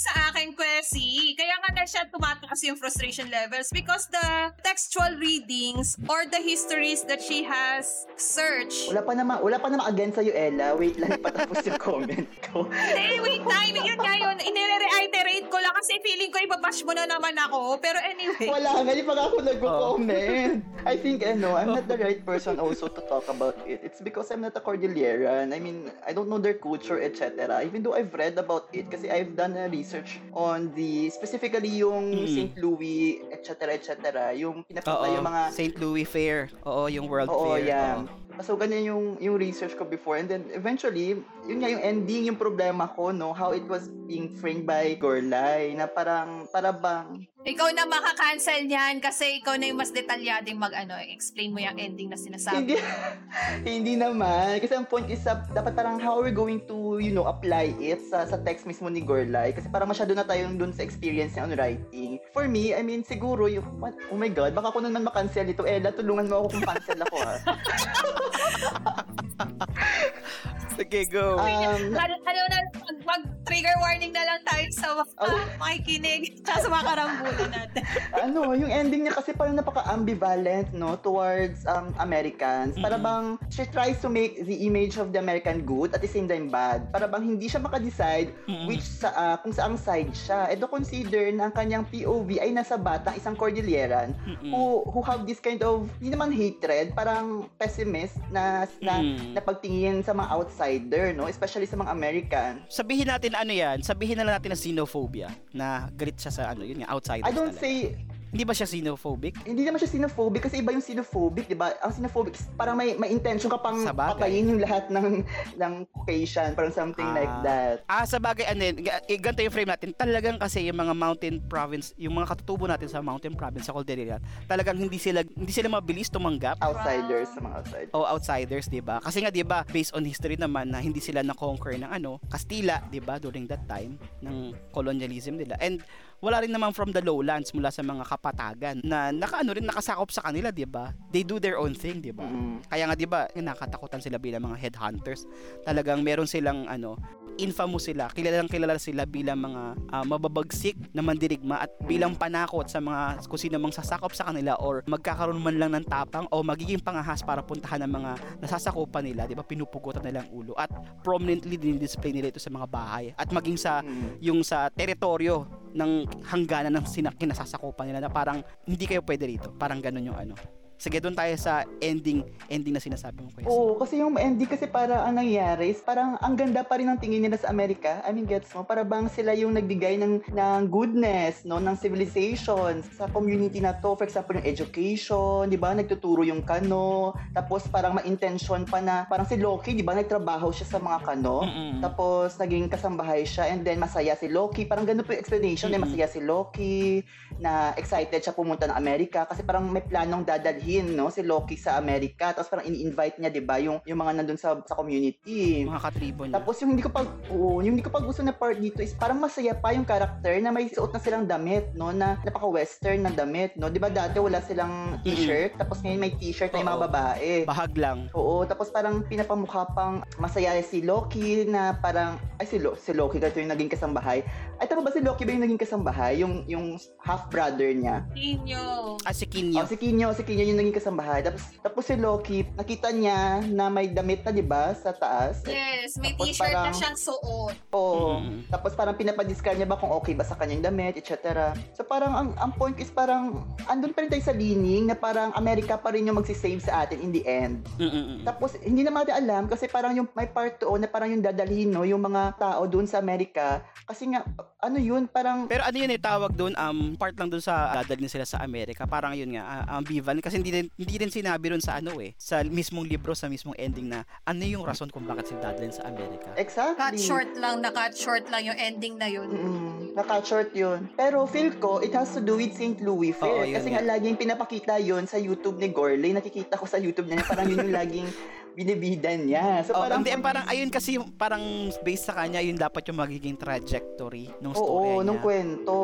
[SPEAKER 1] sa akin, Kwesi. Kaya nga na siya tumataas yung frustration levels because the textual readings or the histories that she has searched.
[SPEAKER 3] Wala pa naman, wala pa naman against sa'yo, Ella. Wait lang, ipatapos yung comment ko.
[SPEAKER 1] Hindi, wait time. Yun nga yun. Inire-reiterate ko lang kasi feeling ko ibabash mo na naman ako. Pero anyway.
[SPEAKER 3] Wala nga, di pa nga ako nag-comment. I think, ano, I'm not the right person also to talk about it. It's because I'm not a Cordilleran. I mean, I don't know their culture, etc. Even though I've read about it, kasi I've done a research on the, specifically yung
[SPEAKER 2] Mm.
[SPEAKER 3] St. Louis, etc. etc. Yung pinapunta
[SPEAKER 2] Oo,
[SPEAKER 3] yung mga
[SPEAKER 2] St. Louis Fair. Oo, yung World
[SPEAKER 3] Oo,
[SPEAKER 2] Fair.
[SPEAKER 3] yeah.
[SPEAKER 2] Oo.
[SPEAKER 3] So, ganyan yung, yung research ko before. And then, eventually, yun nga yung ending, yung problema ko, no? How it was being framed by Gorlay, na parang, para bang,
[SPEAKER 1] Ikaw na makakancel niyan kasi ikaw na yung mas detalyadeng mag ano, explain mo yung ending na sinasabi.
[SPEAKER 3] hindi, [laughs] hindi naman. Kasi ang point is, uh, dapat parang how are we going to, you know, apply it sa, sa text mismo ni Gorlay? Kasi parang masyado na tayong dun sa experience niya on writing. For me, I mean, siguro, yung, what, oh my God, baka ko naman makancel ito. Ella, tulungan mo ako kung cancel ako, ha? [laughs]
[SPEAKER 2] Sige, go.
[SPEAKER 3] Um, [laughs]
[SPEAKER 1] ano, ano na, mag- mag-trigger warning na lang tayo sa mga
[SPEAKER 3] Oh.
[SPEAKER 1] makikinig [laughs] at sa mga karambulan natin. [laughs]
[SPEAKER 3] ano, yung ending niya kasi parang napaka-ambivalent, no, towards um, Americans. Para
[SPEAKER 2] Mm.
[SPEAKER 3] bang she tries to make the image of the American good at the same time bad. Para bang hindi siya makadecide
[SPEAKER 2] Mm-mm.
[SPEAKER 3] which sa ah, kung saang side siya. Edo consider na ang kanyang POV ay nasa batang isang Cordilleran
[SPEAKER 2] Mm-mm.
[SPEAKER 3] who who have this kind of hindi naman hatred, parang pessimist na na,
[SPEAKER 2] Mm.
[SPEAKER 3] na pagtingin sa mga outsider, no, especially sa mga American.
[SPEAKER 2] Sabihin natin ano yan, sabihin na lang natin na xenophobia, na galit siya sa ano, yun nga, outsiders
[SPEAKER 3] I don't
[SPEAKER 2] talaga.
[SPEAKER 3] say
[SPEAKER 2] Hindi ba siya xenophobic?
[SPEAKER 3] Hindi naman siya xenophobic kasi iba yung xenophobic, di ba? Ang xenophobic, parang may, may intention ka pang patayin yung lahat ng, ng Caucasian, parang something
[SPEAKER 2] Ah.
[SPEAKER 3] like that.
[SPEAKER 2] Ah, sa bagay, ano ga- eh, ganito yung frame natin. Talagang kasi yung mga mountain province, yung mga katutubo natin sa mountain province, sa Cordillera, talagang hindi sila hindi sila mabilis tumanggap
[SPEAKER 3] Outsiders, sa mga outsiders.
[SPEAKER 2] o outsiders, 'di ba? Kasi nga 'di ba, based on history naman na hindi sila na-conquer ng ano, Kastila, 'di ba, during that time ng colonialism nila. And wala rin naman from the lowlands mula sa mga kapatagan na nakaano rin nakasakop sa kanila, 'di ba? They do their own thing, 'di ba?
[SPEAKER 3] Mm.
[SPEAKER 2] Kaya nga 'di ba, nakatakutan sila bilang mga headhunters. Talagang meron silang ano, infamous sila, kilalang kilala sila bilang mga ah, mababagsik na mandirigma at bilang panakot sa mga kung sino mang sasakop sa kanila or magkakaroon man lang ng tapang o magiging pangahas para puntahan ng mga nasasakupan nila, 'di ba? Pinupugutan nila ang ulo at prominently din-display nila ito sa mga bahay at maging sa
[SPEAKER 3] Mm.
[SPEAKER 2] yung sa teritoryo ng hangganan ng sinak kinasasakupan nila na parang hindi kayo pwede rito. Parang ganun yung ano. Sige, doon tayo sa ending ending na sinasabi mo, Kuya.
[SPEAKER 3] Oo, kasi yung ending kasi para ang nangyari is parang ang ganda pa rin ng tingin nila sa Amerika. I mean, gets mo? Para bang sila yung nagbigay ng, ng goodness, no? Ng civilization sa community na to. For example, yung education, di ba? Nagtuturo yung kano. Tapos parang ma-intention pa na, parang si Loki, di ba? Nagtrabaho siya sa mga kano.
[SPEAKER 2] Mm-mm.
[SPEAKER 3] Tapos, naging kasambahay siya and then masaya si Loki. Parang ganun po yung explanation.
[SPEAKER 2] Mm-mm.
[SPEAKER 3] masaya si Loki na excited siya pumunta ng Amerika kasi parang may planong dadalhin no si Loki sa Amerika. Tapos parang ini-invite niya, 'di ba, yung yung mga nandun sa sa community.
[SPEAKER 2] mga katribo niya.
[SPEAKER 3] Tapos yung hindi ko pag oo, yung hindi ko pag gusto na part dito is parang masaya pa yung character na may suot na silang damit, no, na napaka-western na damit, no. 'Di ba dati wala silang t-shirt, tapos ngayon may t-shirt na yung mga babae.
[SPEAKER 2] Bahag lang.
[SPEAKER 3] Oo, tapos parang pinapamukha pang masaya si Loki na parang ay si, Lo, si Loki kasi yung naging kasambahay. Ay tama ba si Loki ba yung naging kasambahay? Yung yung half brother niya.
[SPEAKER 1] Inyo.
[SPEAKER 2] Ah, si Kinyo.
[SPEAKER 3] Oh, si Kinyo, si Kinyo yung naging kasambahay. Tapos tapos si Loki, nakita niya na may damit na 'di ba sa taas.
[SPEAKER 1] Yes, may
[SPEAKER 3] Tapos
[SPEAKER 1] t-shirt na
[SPEAKER 3] parang-
[SPEAKER 1] siyang suot.
[SPEAKER 3] Oo.
[SPEAKER 2] Mm.
[SPEAKER 3] Tapos parang pinapadiscard niya ba kung okay ba sa kanyang damit, etc. So parang ang, ang point is parang andun pa rin tayo sa leaning na parang Amerika pa rin yung magsisave sa atin in the end.
[SPEAKER 2] Mm-mm.
[SPEAKER 3] Tapos hindi naman natin alam kasi parang yung may part doon na parang yung dadalhin no, yung mga tao doon sa Amerika kasi nga ano yun, parang
[SPEAKER 2] Pero ano yun eh, tawag doon, um, part lang doon sa dadalhin sila sa Amerika. Parang yun nga, ah, ambivalent. Kasi hindi rin, hindi rin sinabi rin sa ano eh, sa mismong libro, sa mismong ending na ano yung rason kung bakit sila dadalhin sa Amerika.
[SPEAKER 3] exactly.
[SPEAKER 1] Cut short lang, na-cut short lang yung ending na yun.
[SPEAKER 3] Mm, naka-short yun. Pero feel ko, it has to do with St. Louis Fair.
[SPEAKER 2] Oo, yun
[SPEAKER 3] kasi
[SPEAKER 2] nga.
[SPEAKER 3] nga laging pinapakita yun sa YouTube ni Gorley. Nakikita ko sa YouTube niya, parang yun yung laging [laughs] binibidan niya. So
[SPEAKER 2] Oh,
[SPEAKER 3] parang,
[SPEAKER 2] hindi, parang ayun kasi parang based sa kanya, yun dapat yung magiging trajectory ng story
[SPEAKER 3] Oo,
[SPEAKER 2] niya.
[SPEAKER 3] nung kwento.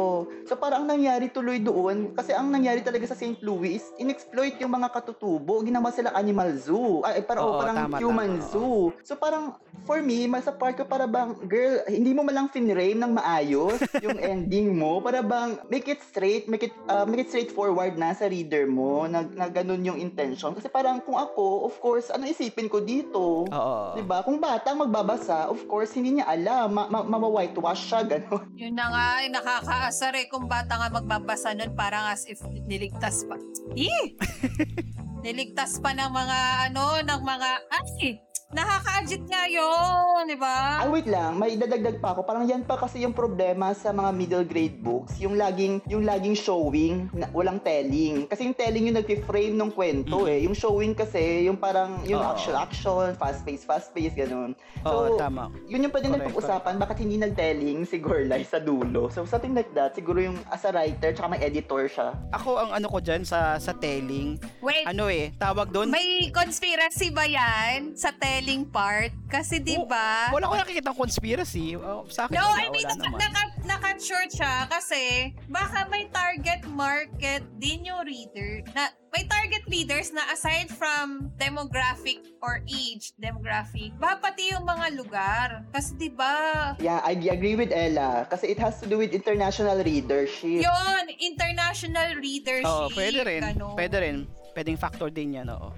[SPEAKER 3] So parang ang nangyari tuloy doon, kasi ang nangyari talaga sa St. Louis, inexploit yung mga katutubo, ginawa sila animal zoo. Ay, parang,
[SPEAKER 2] Oo,
[SPEAKER 3] parang
[SPEAKER 2] tama,
[SPEAKER 3] human
[SPEAKER 2] tama, oo.
[SPEAKER 3] zoo. So parang, for me, sa part ko para bang, girl, hindi mo malang finrame ng maayos [laughs] yung ending mo, para bang, make it straight, make it, uh, make it straightforward na sa reader mo, na, na ganun yung intention. Kasi parang kung ako, of course, ano isipin ko dito?
[SPEAKER 2] Oo.
[SPEAKER 3] 'Di ba? Kung bata ang magbabasa, of course hindi niya alam, ma- ma- ma-whitewash siya ganun. [laughs]
[SPEAKER 1] Yun na nga, ay, nakakaasar eh. Kung bata nga magbabasa nun, parang as if niligtas pa. Eh! [laughs] niligtas pa ng mga, ano, ng mga, ay, nakaka-agit nga yun, di ba?
[SPEAKER 3] Ay, wait lang, may dadagdag pa ako. Parang yan pa kasi yung problema sa mga middle grade books, yung laging yung laging showing, na, walang telling. Kasi yung telling yung nagfi-frame ng kwento
[SPEAKER 2] Mhm.
[SPEAKER 3] eh. Yung showing kasi yung parang yung
[SPEAKER 2] Oo.
[SPEAKER 3] action action, fast pace, fast pace ganun. So,
[SPEAKER 2] tama.
[SPEAKER 3] yun yung pwede
[SPEAKER 2] Correct,
[SPEAKER 3] nagpag-usapan, bakit hindi nag-telling si Gorlay sa dulo. So, something like that. Siguro yung as a writer, tsaka may editor siya.
[SPEAKER 2] Ako ang ano ko dyan sa sa telling,
[SPEAKER 1] Wait,
[SPEAKER 2] ano eh, tawag doon,
[SPEAKER 1] may conspiracy ba yan sa telling part? Kasi di
[SPEAKER 2] Oh,
[SPEAKER 1] ba?
[SPEAKER 2] wala ko nakikita conspiracy. Oh, sa akin,
[SPEAKER 1] No,
[SPEAKER 2] wala,
[SPEAKER 1] I mean,
[SPEAKER 2] wala
[SPEAKER 1] naka, naka, naka-cut short siya kasi baka may target market din yung reader na may target readers na aside from demographic or age demographic, ba pati yung mga lugar. Kasi di ba
[SPEAKER 3] Yeah, I agree with Ella. Kasi it has to do with international readership.
[SPEAKER 1] yun, international readership.
[SPEAKER 2] Oo, pwede rin.
[SPEAKER 1] ganun.
[SPEAKER 2] Pwede rin. Pwedeng factor din yan, oo.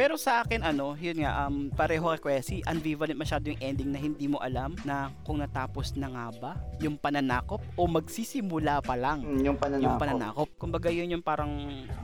[SPEAKER 2] Pero sa akin, ano, yun nga, um, pareho kay Kwesi, ambivalent masyado yung ending na hindi mo alam na kung natapos na nga ba yung pananakop o magsisimula pa lang
[SPEAKER 3] Mm, yung pananakop.
[SPEAKER 2] yung pananakop. Kumbaga yun yung parang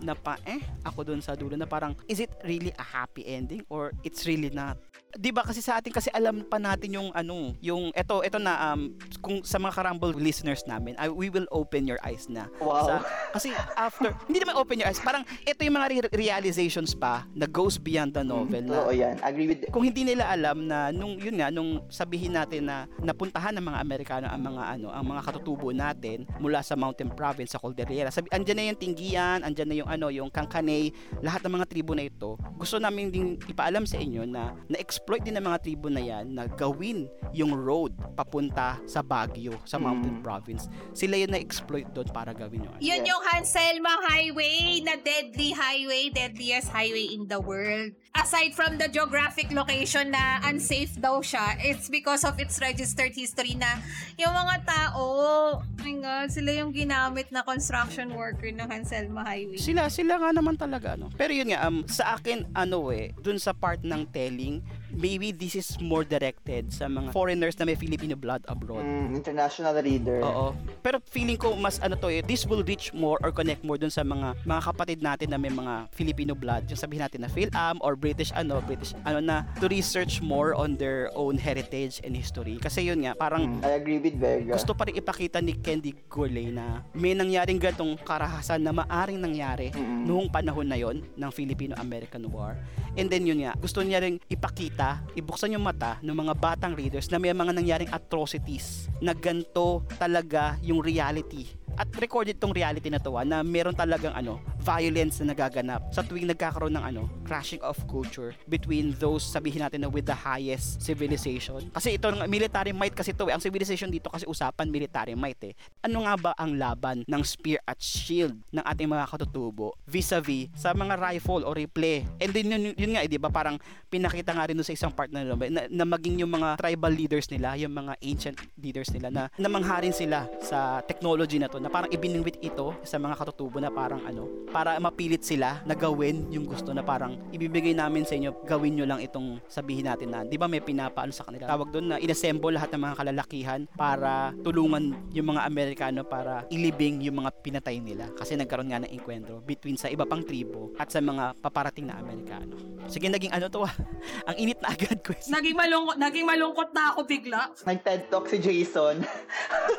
[SPEAKER 2] napa eh ako doon sa dulo na parang is it really a happy ending or it's really not? 'di ba kasi sa atin kasi alam pa natin yung ano, yung eto eto na um kung sa mga Karambol listeners namin, I, we will open your eyes na.
[SPEAKER 3] Wow.
[SPEAKER 2] Sa, kasi after, hindi naman open your eyes, parang ito yung mga re- realizations pa na goes beyond the novel na
[SPEAKER 3] Oo, yan. Agree with
[SPEAKER 2] kung hindi nila alam na nung yun nga nung sabihin natin na napuntahan ng mga Amerikano ang mga ano ang mga katutubo natin mula sa Mountain Province sa Cordillera sabi andyan na yung Tinggian andyan na yung ano yung Kangkanay lahat ng mga tribo na ito gusto namin din ipaalam sa inyo na na-exploit din ng mga tribo na yan na gawin yung road papunta sa Baguio sa Mountain
[SPEAKER 3] Mm.
[SPEAKER 2] Province sila yung na-exploit doon para gawin ano.
[SPEAKER 1] Yun
[SPEAKER 3] Yes.
[SPEAKER 1] yung Hanselma Highway na deadly highway, deadliest highway in the world. Aside from the geographic location na unsafe daw siya, it's because of its registered history na yung mga tao, oh my God, sila yung ginamit na construction worker ng Hanselma Highway.
[SPEAKER 2] Sila, sila nga naman talaga, ano. Pero yun nga, um, sa akin, ano eh, dun sa part ng telling, maybe this is more directed sa mga foreigners na may Filipino blood abroad.
[SPEAKER 3] Mm, international reader.
[SPEAKER 2] Oo. Pero feeling ko mas ano to eh, this will reach more or connect more dun sa mga mga kapatid natin na may mga Filipino blood. Yung sabihin natin na PhilAm or British ano, British ano na to research more on their own heritage and history. Kasi yun nga, parang
[SPEAKER 3] Mm, I agree with Vega.
[SPEAKER 2] gusto pa rin ipakita ni Candy Gourlay na may nangyaring gantong karahasan na maaring nangyari
[SPEAKER 3] Mm-mm.
[SPEAKER 2] noong panahon na yon ng Filipino-American War. And then yun nga, gusto niya ring ipakita, ibuksan yung mata ng mga batang readers na may mga nangyaring atrocities na ganto talaga yung reality. At recorded tong reality na to ah, na meron talagang ano, violence na nagaganap sa tuwing nagkakaroon ng ano, crashing of culture between those sabihin natin na with the highest civilization. Kasi ito ng military might kasi to eh. Ang civilization dito kasi usapan military might eh. Ano nga ba ang laban ng spear at shield ng ating mga katutubo vis-a-vis sa mga rifle o replay? And then yun, yun nga eh, di ba parang pinakita nga rin sa isang part na, na, na maging yung mga tribal leaders nila, yung mga ancient leaders nila na namangharin sila sa technology na to na parang ibiningwit ito sa mga katutubo na parang ano, para mapilit sila na gawin yung gusto na parang ibibigay namin sa inyo, gawin nyo lang itong sabihin natin na, di ba may pinapaano sa kanila. Tawag doon na inassemble lahat ng mga kalalakihan para tulungan yung mga Amerikano para ilibing yung mga pinatay nila. Kasi nagkaroon nga ng enkwentro between sa iba pang tribo at sa mga paparating na Amerikano. Sige, naging ano to ah. [laughs] Ang init na agad question.
[SPEAKER 1] Naging malungkot, naging malungkot na ako bigla.
[SPEAKER 3] Nag-TED Talk si Jason.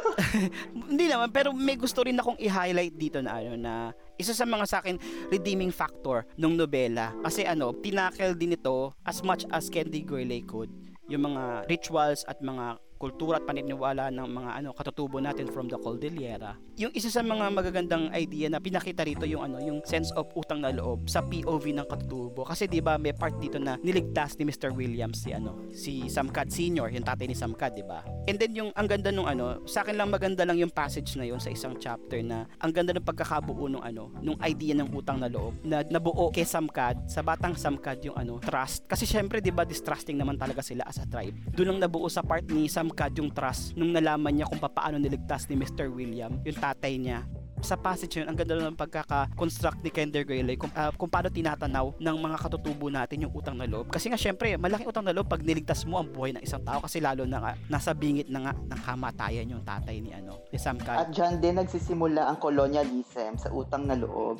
[SPEAKER 3] [laughs]
[SPEAKER 2] Hindi naman, pero may gusto rin akong i-highlight dito na ano na isa sa mga sa akin redeeming factor ng nobela. Kasi ano, tinakel din ito as much as Candy Gourlay could yung mga rituals at mga kultura at paniniwala ng mga ano katutubo natin from the Cordillera. Yung isa sa mga magagandang idea na pinakita rito yung ano yung sense of utang na loob sa POV ng katutubo kasi 'di ba may part dito na niligtas ni Mr. Williams si ano si Samkad Senior, yung tatay ni Samkad, 'di ba? And then yung ang ganda nung ano, sa akin lang maganda lang yung passage na yon sa isang chapter na ang ganda ng pagkakabuo nung ano, nung idea ng utang na loob na nabuo kay Samkad, sa batang Samkad yung ano, trust. Kasi syempre 'di ba distrusting naman talaga sila as a tribe. Doon lang nabuo sa part ni Samkad yung trust nung nalaman niya kung paano niligtas ni Mr. William, yung tatay niya sa passage yun, ang ganda ng pagkaka-construct ni Kender Gaylay kung, ah, kung paano tinatanaw ng mga katutubo natin yung utang na loob. Kasi nga syempre, malaking utang na loob pag niligtas mo ang buhay ng isang tao kasi lalo na nga, nasa bingit na nga ng kamatayan yung tatay ni ano, ni Sam Cad.
[SPEAKER 3] At dyan din nagsisimula ang colonialism sa utang na loob.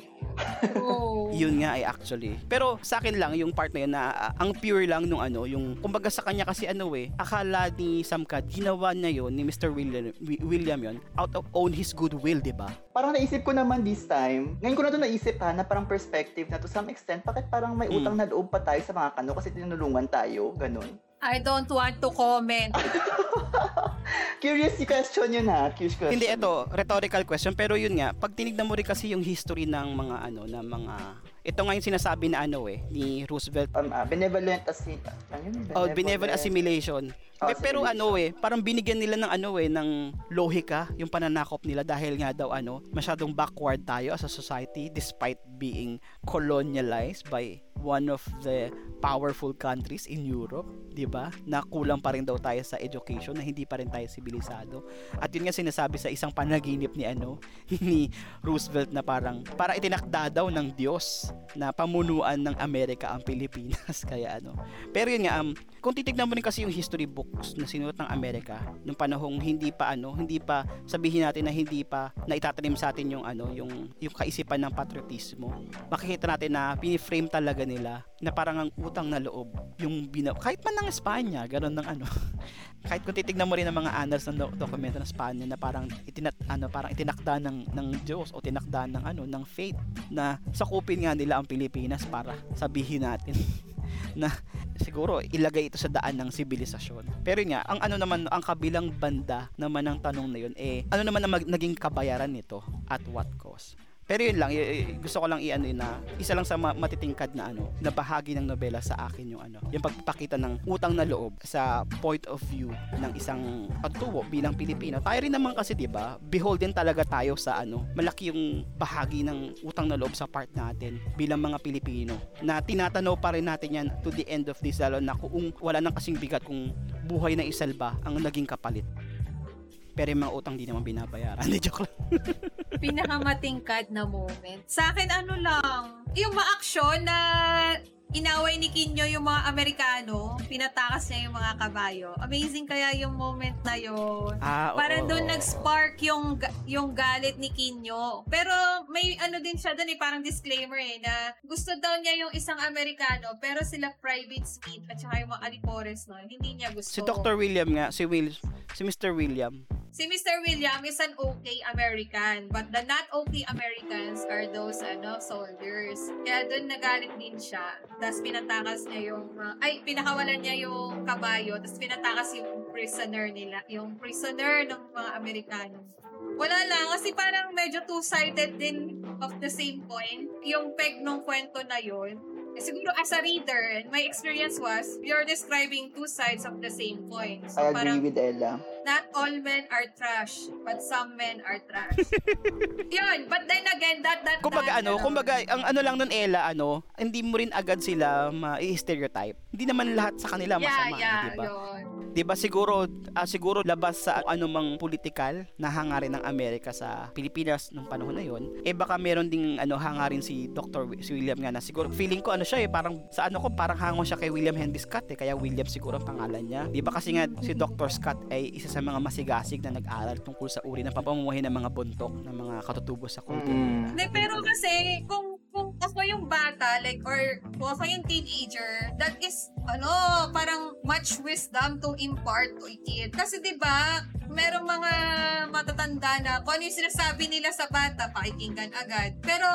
[SPEAKER 1] Oh. [laughs]
[SPEAKER 2] Yun nga ay actually. Pero sa akin lang yung part na yun na ah, ang pure lang nung ano, yung kumbaga sa kanya kasi ano eh, akala ni Sam Cad, ginawa niya yun ni Mr. William, Wi- William yun out of own his goodwill, di ba?
[SPEAKER 3] Parang naisip ko naman this time, ngayon ko na to naisip ha, na parang perspective na to some extent, bakit parang may
[SPEAKER 2] Mm.
[SPEAKER 3] utang na loob pa tayo sa mga kano kasi tinulungan tayo, ganun.
[SPEAKER 1] I don't want to comment. [laughs]
[SPEAKER 3] Curious question yun ha, curious question.
[SPEAKER 2] Hindi ito, rhetorical question pero yun nga, pag tinignan mo rin kasi yung history ng mga ano, ng mga ito nga yung sinasabi na ano eh ni Roosevelt
[SPEAKER 3] Um, ah, benevolent assi... Ano yun?
[SPEAKER 2] Oh, benevolent assimilation.
[SPEAKER 3] Oh,
[SPEAKER 2] Pe- pero
[SPEAKER 3] assimilation.
[SPEAKER 2] ano eh, parang binigyan nila ng ano eh, ng lohika yung pananakop nila dahil nga daw ano, masyadong backward tayo as a society despite being colonialized by one of the powerful countries in Europe, 'di ba? Na kulang pa rin daw tayo sa education, na hindi pa rin tayo sibilisado. At yun nga sinasabi sa isang panaginip ni ano [laughs] ni Roosevelt na parang para itinakda daw ng Diyos na pamunuan ng Amerika ang Pilipinas [laughs] kaya ano. Pero yun nga um, kung titignan mo rin kasi yung history books na sinulat ng Amerika nung panahong hindi pa ano, hindi pa sabihin natin na hindi pa na itatanim sa atin yung ano, yung yung kaisipan ng patriotismo. Makikita natin na piniframe talaga nila na parang ang utang na loob yung bina kahit man ng Espanya, ganoon ng ano. [laughs] kahit kung titignan mo rin ang mga annals ng do- dokumento ng Espanya na parang itinat ano parang itinakda ng ng Diyos o tinakda ng ano ng faith na sakupin nga nila ang Pilipinas para sabihin natin [laughs] na siguro ilagay ito sa daan ng sibilisasyon. Pero yun nga, ang ano naman, ang kabilang banda naman ng tanong na yun, eh, ano naman ang mag- naging kabayaran nito at what cost? Pero yun lang, gusto ko lang i-ano na isa lang sa ma- matitingkad na ano, na bahagi ng nobela sa akin yung ano, yung pagpapakita ng utang na loob sa point of view ng isang pagtuwo bilang Pilipino. Tayo rin naman kasi 'di ba, beholden talaga tayo sa ano, malaki yung bahagi ng utang na loob sa part natin bilang mga Pilipino na tinatanaw pa rin natin yan to the end of this lalo na kung wala nang kasing bigat kung buhay na isalba ang naging kapalit. Pero yung mga utang di naman binabayaran. [laughs] Hindi, joke lang.
[SPEAKER 1] Pinakamatingkad na moment. Sa akin, ano lang, yung ma-action na inaway ni Kinyo yung mga Amerikano, pinatakas niya yung mga kabayo. Amazing kaya yung moment na yun.
[SPEAKER 2] Ah,
[SPEAKER 1] Parang doon
[SPEAKER 2] oo.
[SPEAKER 1] nag-spark yung yung galit ni Kinyo. Pero may ano din siya doon eh, parang disclaimer eh, na gusto daw niya yung isang Amerikano, pero sila private Smith at saka yung mga Alipores noon, hindi niya gusto.
[SPEAKER 2] Si Dr. William nga, si Will, si Mr. William.
[SPEAKER 1] Si Mr. William is an okay American, but the not okay Americans are those ano soldiers. Kaya doon nagalit din siya. Tapos pinatakas niya yung, uh, ay, pinakawalan niya yung kabayo, tapos pinatakas yung prisoner nila, yung prisoner ng mga Amerikano. Wala lang, kasi parang medyo two-sided din of the same point. Yung peg nung kwento na eh, siguro as a reader, my experience was, you're describing two sides of the same coin. So
[SPEAKER 3] I
[SPEAKER 1] parang,
[SPEAKER 3] agree with Ella.
[SPEAKER 1] not all men are trash, but some men are trash. [laughs] Yun, but then again, that, that,
[SPEAKER 2] Kumbaga
[SPEAKER 1] that,
[SPEAKER 2] ano, kumbaga ang ano lang nun Ella ano, hindi mo rin agad sila ma-stereotype. Hindi naman lahat sa kanila
[SPEAKER 1] yeah,
[SPEAKER 2] masama,
[SPEAKER 1] yeah,
[SPEAKER 2] di ba?
[SPEAKER 1] yun.
[SPEAKER 2] 'Di ba siguro ah, siguro labas sa anumang politikal na hangarin ng Amerika sa Pilipinas nung panahon na 'yon, eh baka meron ding ano hangarin si Dr. Wi- si William nga na siguro feeling ko ano siya eh parang sa ano ko parang hango siya kay William Henry Scott eh kaya William siguro ang pangalan niya. 'Di ba kasi nga si Dr. Scott ay isa sa mga masigasig na nag-aral tungkol sa uri ng pamumuhay ng mga buntok ng mga katutubo sa kultura.
[SPEAKER 3] Mm.
[SPEAKER 1] Hindi, pero kasi, kung kung ako yung bata, like, or kung ako yung teenager, that is, ano, parang much wisdom to impart to a kid. Kasi, di ba, merong mga matatanda na kung ano yung sinasabi nila sa bata, pakikinggan agad. Pero,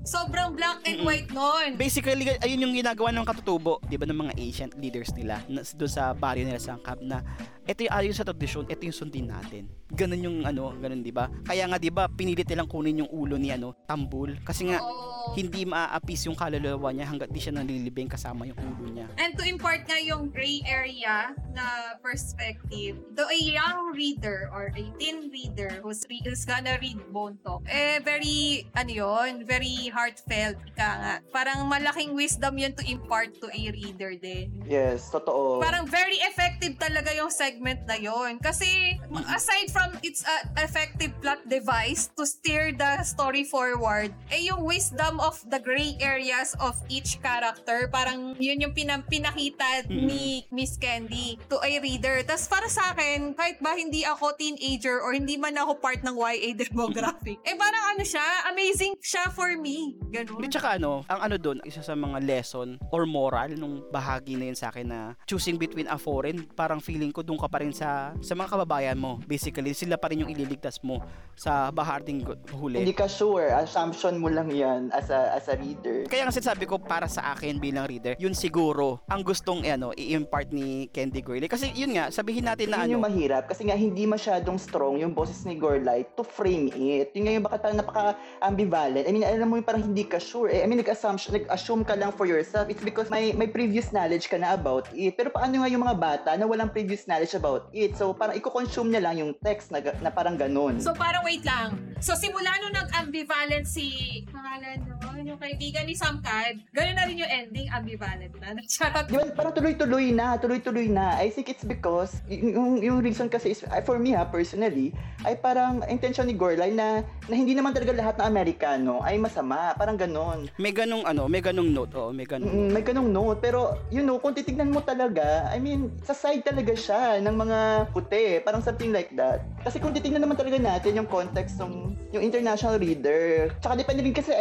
[SPEAKER 1] sobrang black and white nun.
[SPEAKER 2] Basically, ayun yung ginagawa ng katutubo, 'di ba, ng mga ancient leaders nila na, doon sa baryo nila sa camp na ito yung ayon sa tradisyon, ito yung sundin natin. Ganun yung ano, ganun 'di ba? Kaya nga 'di ba, pinilit nilang kunin yung ulo ni ano, Tambul kasi nga
[SPEAKER 1] Oo.
[SPEAKER 2] Hindi maa-appease yung kaluluwa niya hanggat di siya nalilibing kasama yung ulo niya.
[SPEAKER 1] And to impart nga yung gray area na perspective to a young reader or a teen reader who's, re- who's gonna read Bone Talk, eh, very, ano yun, very heartfelt ka nga. Parang malaking wisdom yun to impart to a reader din.
[SPEAKER 3] Yes, totoo.
[SPEAKER 1] Parang very effective talaga yung segment na yon Kasi aside from its uh, effective plot device to steer the story forward, eh yung wisdom of the gray areas of each character, parang yun yung pinam- pinakita ni Miss Candy to a reader. Tapos para sa akin, kahit ba hindi ako teenager or hindi man ako part ng YA [laughs] demographic, eh parang ano siya, amazing siya for me. Ganun.
[SPEAKER 2] At saka ano, ang ano doon, isa sa mga lesson or moral nung bahagi na yun sa akin na choosing between a foreign, parang feeling ko doon ka pa rin sa sa mga kababayan mo. Basically, sila pa rin yung ililigtas mo sa baharding huli.
[SPEAKER 3] Hindi ka sure, assumption mo lang yan as a, as a reader.
[SPEAKER 2] Kaya nga sinasabi ko para sa akin bilang reader, yun siguro ang gustong ano, i-impart ni Candy Gurley. Kasi yun nga, sabihin natin na
[SPEAKER 3] Yun yung
[SPEAKER 2] ano,
[SPEAKER 3] mahirap kasi nga hindi masyadong strong yung boses ni Gorlai to frame it. Yun nga yung bakit parang napaka-ambivalent. I mean, alam mo yung parang hindi ka sure. Eh, I mean, nag-assumption, nag-assume ka lang for yourself. It's because may, may previous knowledge ka na about it. Pero paano nga yung mga bata na walang previous knowledge about it? So, parang i-consume niya lang yung text na, na parang ganun.
[SPEAKER 1] So parang wait lang. So simula nung nag-ambivalent si pangalan Ganon, yung kaibigan ni Samkad, gano'n na rin yung ending, ambivalent na. [laughs] Charot.
[SPEAKER 3] Di ba, parang tuloy-tuloy na, tuloy-tuloy na. I think it's because, yung, yung reason kasi is, for me ha, personally, ay parang intention ni Gorlay na, na hindi naman talaga lahat ng Amerikano ay masama. Parang ganon.
[SPEAKER 2] May ganong ano, may ganong note, oh, may ganong
[SPEAKER 3] Mm, may ganong note. Pero, you know, kung titignan mo talaga, I mean, sa side talaga siya ng mga puti. Parang something like that. Kasi kung titignan naman talaga natin yung context ng yung international reader, tsaka depende rin kasi sa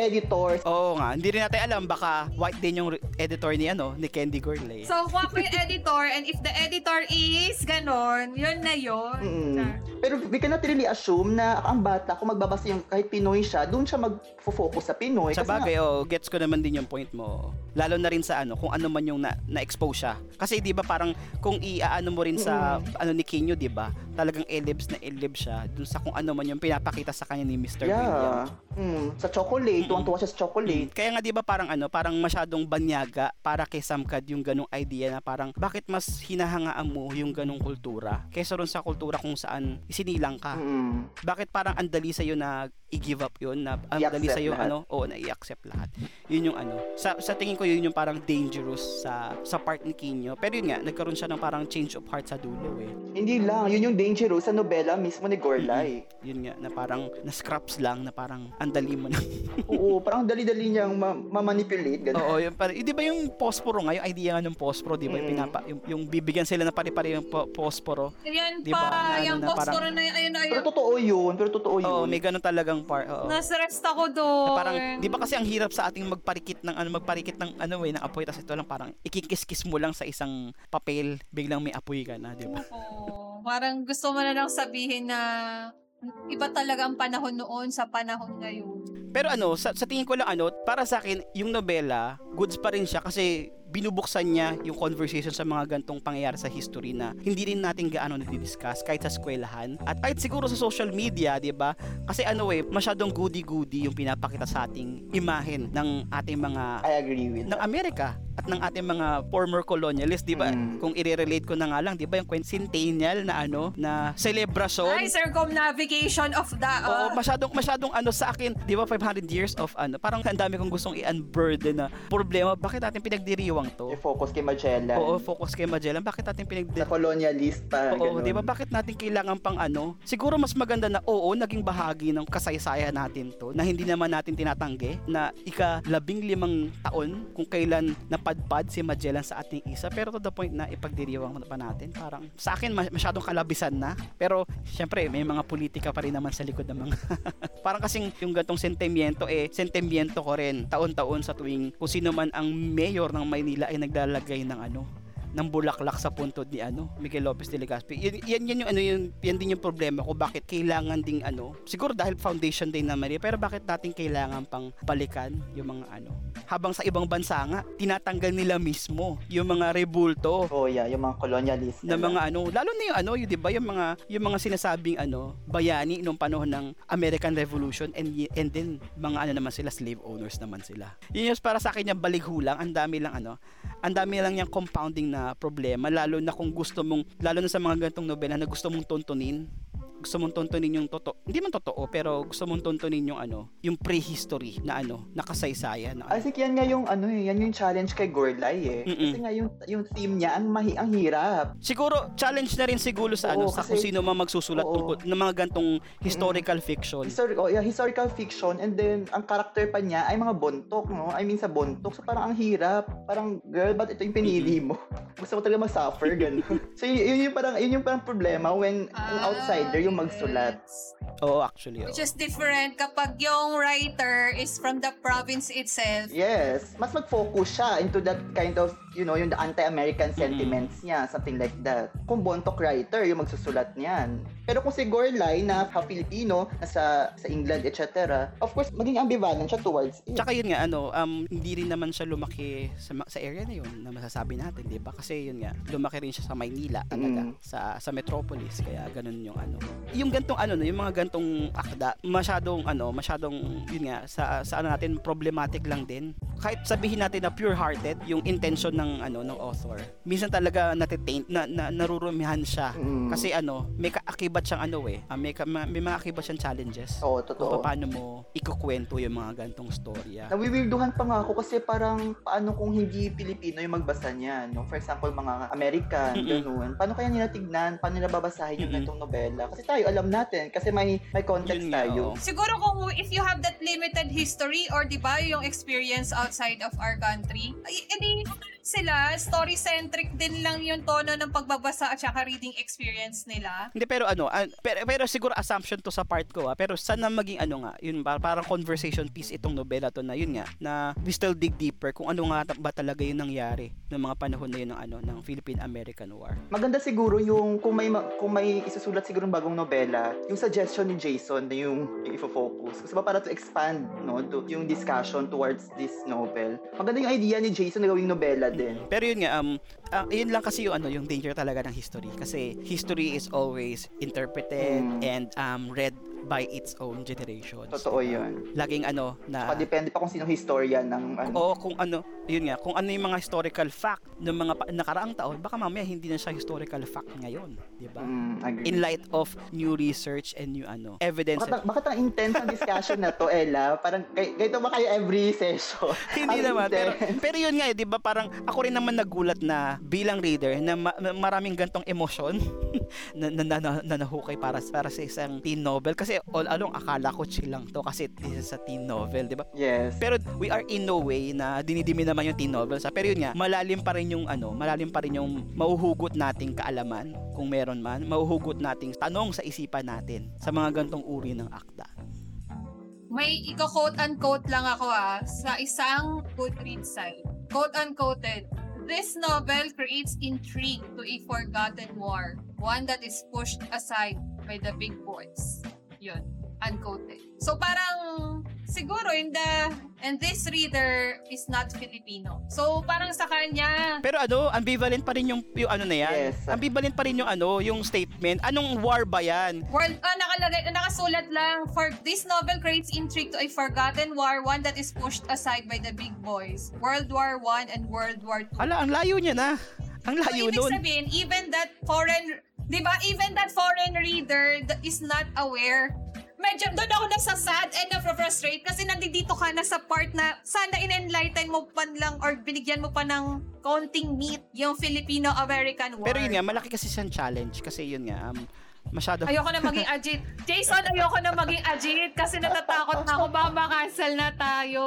[SPEAKER 3] editor.
[SPEAKER 2] Oo nga, hindi rin natin alam baka white din yung editor ni ano, ni Candy Gourlay.
[SPEAKER 1] So, kung ako yung editor, and if the editor is ganon, yun na yun.
[SPEAKER 3] Mm.
[SPEAKER 1] Char.
[SPEAKER 3] Pero we cannot really assume na ang bata, kung magbabasa yung kahit Pinoy siya, doon siya mag-focus sa Pinoy.
[SPEAKER 2] sa
[SPEAKER 3] nga-
[SPEAKER 2] bagay, oh, gets ko naman din yung point mo. Lalo na rin sa ano, kung ano man yung na, na-expose siya. Kasi 'di ba parang kung iaano mo rin sa ano ni Kinyo, 'di ba? Talagang elibs na elibs siya dun sa kung ano man yung pinapakita sa kanya ni Mr. William.
[SPEAKER 3] Yeah. Mm, sa chocolate, tuwang-tuwa siya sa chocolate.
[SPEAKER 2] Kaya nga 'di ba parang ano, parang masyadong banyaga para kay Samkad yung ganong idea na parang bakit mas hinahangaan mo yung ganong kultura kaysa ron sa kultura kung saan isinilang ka.
[SPEAKER 3] Mm.
[SPEAKER 2] Bakit parang andali sa na i-give up yun na andali
[SPEAKER 3] I-accept
[SPEAKER 2] sa
[SPEAKER 3] lahat.
[SPEAKER 2] ano, oo, na i-accept lahat. Yun yung ano. Sa sa tingin ko yun yung parang dangerous sa sa part ni Kinyo. Pero yun nga, nagkaroon siya ng parang change of heart sa dulo eh.
[SPEAKER 3] Hindi lang, yun yung dangerous sa nobela mismo ni Gorlay.
[SPEAKER 2] Yun nga, na parang na scraps lang na parang andali mo na. [laughs]
[SPEAKER 3] Oo, parang dali-dali niyang ma- ma-manipulate. Ganun.
[SPEAKER 2] Oo, yung parang, eh, di ba yung posporo nga, yung idea nga ng posporo, di ba? Yung,
[SPEAKER 3] Mm.
[SPEAKER 2] pinapa, yung, yung bibigyan sila ng pare-pare yung po- posporo.
[SPEAKER 1] Yan
[SPEAKER 2] Di ba,
[SPEAKER 1] pa,
[SPEAKER 2] na ano
[SPEAKER 1] yung
[SPEAKER 2] na parang-
[SPEAKER 1] rin na yun, ayun, ayun.
[SPEAKER 3] Pero totoo yun, pero totoo yun.
[SPEAKER 2] Oo, may ganun talagang part. Oo.
[SPEAKER 1] Na-stressed ako
[SPEAKER 2] Na
[SPEAKER 1] doon.
[SPEAKER 2] parang, di ba kasi ang hirap sa ating magparikit ng ano, magparikit ng ano eh, ng apoy, tapos ito lang parang ikikis-kis mo lang sa isang papel, biglang may apoy ka na, di ba?
[SPEAKER 1] Oo. Parang gusto mo na lang sabihin na iba talaga ang panahon noon sa panahon ngayon.
[SPEAKER 2] Pero ano, sa, sa tingin ko lang ano, para sa akin, yung nobela, goods pa rin siya kasi binubuksan niya yung conversation sa mga gantong pangyayari sa history na hindi rin natin gaano nadidiscuss kahit sa eskwelahan at kahit siguro sa social media, di ba? Kasi ano eh, masyadong goody-goody yung pinapakita sa ating imahen ng ating mga
[SPEAKER 3] I agree with
[SPEAKER 2] ng Amerika at ng ating mga former colonialists, 'di ba?
[SPEAKER 3] Mm.
[SPEAKER 2] Kung i-relate ko na nga lang, 'di ba, yung quincentennial na ano, na celebration.
[SPEAKER 1] Ay, circumnavigation of the...
[SPEAKER 2] Oo,
[SPEAKER 1] uh,
[SPEAKER 2] masyadong masyadong ano sa akin, 'di ba 500 years of ano, parang ang dami kong gustong i-unburden na problema, bakit natin pinagdiriwang to?
[SPEAKER 3] I-focus kay Magellan.
[SPEAKER 2] Oo, focus kay Magellan, bakit natin
[SPEAKER 3] Sa
[SPEAKER 2] pinagdiriwang
[SPEAKER 3] colonialist pa.
[SPEAKER 2] Oo. 'di ba? Bakit natin kailangan pang ano? Siguro mas maganda na oo, naging bahagi ng kasaysayan natin 'to na hindi naman natin tinatanggi na ika labing limang taon kung kailan napadpad si Magellan sa ating isa pero to the point na ipagdiriwang pa natin. Parang sa akin mas- masyadong kalabisan na. Pero syempre may mga politika pa rin naman sa likod ng mga [laughs] parang kasing yung gantong sentimiento eh sentimiento ko rin taon-taon sa tuwing kung sino man ang mayor ng Maynila ay naglalagay ng ano ng bulaklak sa puntod ni ano Miguel Lopez de Legazpi. Yan, yan, yan yung ano yun, yan din yung problema ko bakit kailangan ding ano siguro dahil foundation day na Maria pero bakit natin kailangan pang balikan yung mga ano habang sa ibang bansa nga tinatanggal nila mismo yung mga rebulto
[SPEAKER 3] Oh yeah, yung mga colonialist.
[SPEAKER 2] na mga ano lalo na yung ano yung 'di ba yung mga yung mga sinasabing ano bayani nung panahon ng American Revolution and and then mga ano naman sila slave owners naman sila yun yung para sa akin yung balighulang ang dami lang ano ang dami lang yung compounding na problema lalo na kung gusto mong lalo na sa mga ganitong nobela na gusto mong tuntunin gusto mong tuntunin yung totoo hindi man totoo pero gusto mong tuntunin yung ano yung prehistory na ano nakasaysayan na
[SPEAKER 3] I think yan nga yung ano eh, yan yung challenge kay Gorlay eh.
[SPEAKER 2] Mm-mm.
[SPEAKER 3] Kasi nga yung yung theme niya ang mahi ang hirap.
[SPEAKER 2] Siguro challenge na rin siguro sa ano
[SPEAKER 3] Oo,
[SPEAKER 2] sa
[SPEAKER 3] kasi-
[SPEAKER 2] kung sino man magsusulat
[SPEAKER 3] Oo.
[SPEAKER 2] tungkol ng mga gantong historical fiction.
[SPEAKER 3] Histori- oh, yeah, historical fiction and then ang character pa niya ay mga bontok, no? I mean sa bontok. So parang ang hirap. Parang girl, ba't ito yung pinili mo? [laughs] Gusto mo talaga mag-suffer ganun. [laughs] so yun, yun yung parang yun yung parang problema when ang
[SPEAKER 1] Ah,
[SPEAKER 3] outsider yung magsulat.
[SPEAKER 2] Oo, actually. oo.
[SPEAKER 1] Which is different kapag yung writer is from the province itself.
[SPEAKER 3] Yes, mas mag-focus siya into that kind of, you know, yung the anti-American sentiments niya, something like that. Kung Bontok writer, yung magsusulat niyan. Pero kung si Gorlay na ha-Filipino, nasa sa England, etc., of course, maging ambivalent siya towards it.
[SPEAKER 2] Tsaka yun nga, ano, um, hindi rin naman siya lumaki sa, sa area na yun na masasabi natin, di ba? Kasi yun nga, lumaki rin siya sa Maynila talaga,
[SPEAKER 3] Mm.
[SPEAKER 2] sa sa metropolis, kaya ganun yung ano. Yung gantong ano, no, yung mga gantong akda, masyadong ano, masyadong yun nga sa sa ano natin problematic lang din. Kahit sabihin natin na pure-hearted yung intention ng ano ng author. Minsan talaga natitaint na, na narurumihan siya.
[SPEAKER 3] Mm.
[SPEAKER 2] Kasi ano, may kaakibat siyang ano eh, ah, may, ka- ma- may mga akibat siyang challenges.
[SPEAKER 3] Oo,
[SPEAKER 2] Kung
[SPEAKER 3] totoo.
[SPEAKER 2] paano mo ikukwento yung mga gantong storya.
[SPEAKER 3] Nawiwirduhan pa nga ako kasi parang paano kung hindi Pilipino yung magbasa niya, no? For example, mga American,
[SPEAKER 2] Mm-mm.
[SPEAKER 3] ganun. Paano kaya nila tignan? Paano nila babasahin yung
[SPEAKER 2] Mm-mm.
[SPEAKER 3] ganitong nobela? Kasi tayo, alam natin. Kasi may, may context
[SPEAKER 2] Yun
[SPEAKER 3] tayo.
[SPEAKER 2] oh.
[SPEAKER 1] Siguro kung if you have that limited history or 'di ba yung experience outside of our country, edi sila story-centric din lang yung tono ng pagbabasa at saka reading experience nila.
[SPEAKER 2] Hindi pero ano, ah, pero, pero siguro assumption to sa part ko ah, pero sana maging ano nga, yun parang conversation piece itong nobela to na yun nga, na we still dig deeper kung ano nga ba talaga yung nangyari ng mga panahon na yun ng ano ng Philippine-American War.
[SPEAKER 3] Maganda siguro yung kung may ma- kung may isusulat siguro ng bagong nobela, yung suggestion ni Jason na yung ifo-focus. Kasi ba para to expand no to yung discussion towards this novel. Maganda yung idea ni Jason na gawing nobela din.
[SPEAKER 2] Pero yun nga, um, ah, yun lang kasi yung ano, yung danger talaga ng history. Kasi history is always interpreted
[SPEAKER 3] Mm.
[SPEAKER 2] and um, read by its own generations.
[SPEAKER 3] Totoo 'yun.
[SPEAKER 2] Laging ano na
[SPEAKER 3] Pa depende pa kung sino historian ng ano.
[SPEAKER 2] o kung ano, yun nga, kung ano yung mga historical fact ng mga pa- nakaraang taon, baka mamaya hindi na siya historical fact ngayon, di ba?
[SPEAKER 3] Mm, agree.
[SPEAKER 2] In light of new research and new ano, evidence.
[SPEAKER 3] Bakit, bakit ang intense ang discussion na to, Ella? Parang, kay, ganito ba kayo every session? [laughs]
[SPEAKER 2] hindi
[SPEAKER 3] Ang
[SPEAKER 2] naman, pero,
[SPEAKER 3] intense.
[SPEAKER 2] pero yun nga, eh, di ba, parang ako rin naman nagulat na bilang reader na ma- maraming gantong emosyon [laughs] na, na, na, na, na nahukay para, para sa isang teen novel. Kasi all along, akala ko chill lang to kasi this is a teen novel, di ba?
[SPEAKER 3] Yes.
[SPEAKER 2] Pero we are in no way na dinidimi naman yung teen novels. ah. Pero yun nga, malalim pa rin yung ano, malalim pa rin yung mauhugot nating kaalaman kung meron man, mauhugot nating tanong sa isipan natin sa mga gantong uri ng akda.
[SPEAKER 1] May iko-quote unquote lang ako ah sa isang Goodreads site. Quote unquoted. This novel creates intrigue to a forgotten war, one that is pushed aside by the big boys. Yun, unquoted. So parang siguro in the and this reader is not Filipino. So parang sa kanya
[SPEAKER 2] Pero ano, ambivalent pa rin yung, yung ano na yan.
[SPEAKER 3] Yes.
[SPEAKER 2] Ambivalent pa rin yung ano, yung statement. Anong war ba yan?
[SPEAKER 1] World, ah, nakalagay, nakasulat lang, for this novel creates intrigue to a forgotten war, one that is pushed aside by the big boys. World War One and World War Two.
[SPEAKER 2] Ala, ang layo niya na. Ang
[SPEAKER 1] So,
[SPEAKER 2] layo
[SPEAKER 1] ibig
[SPEAKER 2] nun.
[SPEAKER 1] sabihin, even that foreign, di ba, even that foreign reader that is not aware, medyo doon ako nasasad and na-frustrate kasi nandito ka na sa part na sana in-enlighten mo pa lang or binigyan mo pa ng konting meat yung Filipino-American War.
[SPEAKER 2] Pero yun nga, malaki kasi siyang challenge. Kasi yun nga, um, masyado
[SPEAKER 1] Ayoko na maging agit. Jason, ayoko na maging agit kasi natatakot na ako ba makancel na tayo.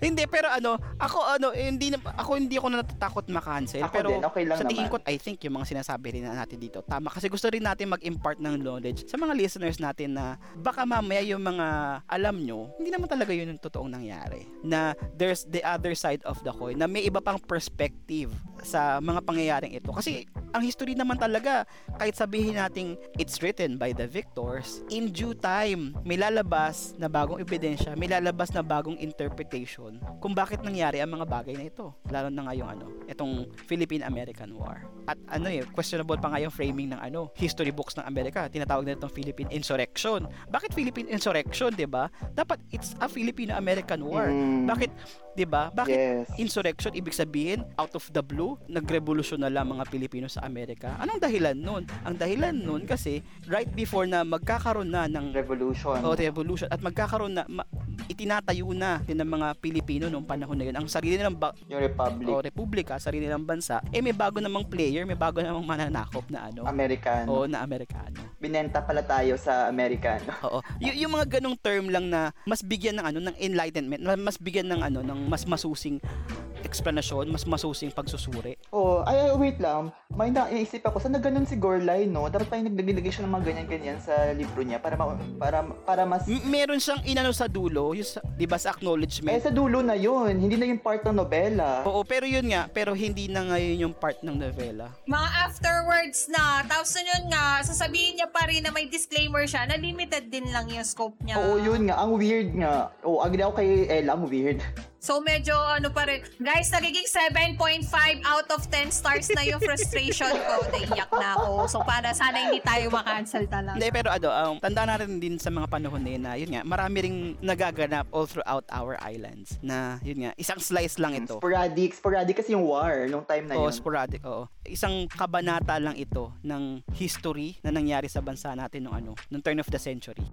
[SPEAKER 2] Hindi pero ano, ako ano, hindi na, ako hindi ako natatakot makancel
[SPEAKER 3] Ako
[SPEAKER 2] pero
[SPEAKER 3] din, okay lang
[SPEAKER 2] sa tingin
[SPEAKER 3] naman.
[SPEAKER 2] ko I think yung mga sinasabi rin natin dito tama kasi gusto rin natin mag-impart ng knowledge sa mga listeners natin na baka mamaya yung mga alam nyo, hindi naman talaga yun yung totoong nangyari. Na there's the other side of the coin na may iba pang perspective sa mga pangyayaring ito. Kasi ang history naman talaga, kahit sabihin nating it's written by the victors, in due time, may lalabas na bagong ebidensya, may lalabas na bagong interpretation kung bakit nangyari ang mga bagay na ito. Lalo na nga yung ano, itong Philippine-American War. At ano eh, questionable pa nga yung framing ng ano, history books ng Amerika. Tinatawag na itong Philippine Insurrection. Bakit Philippine Insurrection, 'di ba? Dapat it's a Filipino-American War.
[SPEAKER 3] Mm.
[SPEAKER 2] Bakit 'di ba? Bakit
[SPEAKER 3] Yes.
[SPEAKER 2] insurrection ibig sabihin out of the blue nagrevolusyon na lang mga Pilipino sa Amerika anong dahilan nun ang dahilan nun kasi right before na magkakaroon na ng
[SPEAKER 3] Revolution.
[SPEAKER 2] o revolution at magkakaroon na ma- itinatayo na din ng mga Pilipino noong panahon na yun ang sarili nilang ba-
[SPEAKER 3] yung Republic.
[SPEAKER 2] o republika sarili nilang bansa eh may bago namang player may bago namang mananakop na ano
[SPEAKER 3] American.
[SPEAKER 2] o na Amerikano
[SPEAKER 3] Binenta pala tayo sa American. [laughs]
[SPEAKER 2] Oo. Y- yung mga ganong term lang na mas bigyan ng ano ng enlightenment, ma- mas bigyan ng ano ng mas masusing explanation, mas masusing pagsusuri.
[SPEAKER 3] Oh, ay, ay, wait lang. May naisip ako, sana ganun si Gorlay, no? Dapat pa yung naglagay siya ng mga ganyan-ganyan sa libro niya para ma- para para mas
[SPEAKER 2] M- meron siyang inano sa dulo, yung sa, 'di ba sa
[SPEAKER 3] eh
[SPEAKER 2] acknowledgement.
[SPEAKER 3] sa dulo na yun, hindi na yung part ng nobela.
[SPEAKER 2] Oo, pero yun nga, pero hindi na ngayon yung part ng novela.
[SPEAKER 1] Mga afterwards na, tapos yun nga, sasabihin niya pa rin na may disclaimer siya na limited din lang yung scope niya.
[SPEAKER 3] Oo, yun nga. Ang weird nga. Oo, agree ako kay Ella, ang weird. [laughs]
[SPEAKER 1] So medyo ano pa rin. Guys, nagiging 7.5 out of 10 stars na yung frustration ko. [laughs] Naiyak na ako. So para sana hindi tayo makancel talaga.
[SPEAKER 2] Hindi, pero ano, um, tandaan natin din sa mga panahon na yun na, yun nga, marami ring nagaganap all throughout our islands na, yun nga, isang slice lang ito.
[SPEAKER 3] Sporadic, sporadic kasi yung war nung time na
[SPEAKER 2] Oo,
[SPEAKER 3] yun.
[SPEAKER 2] sporadic, oo. Isang kabanata lang ito ng history na nangyari sa bansa natin nung ano, nung turn of the century.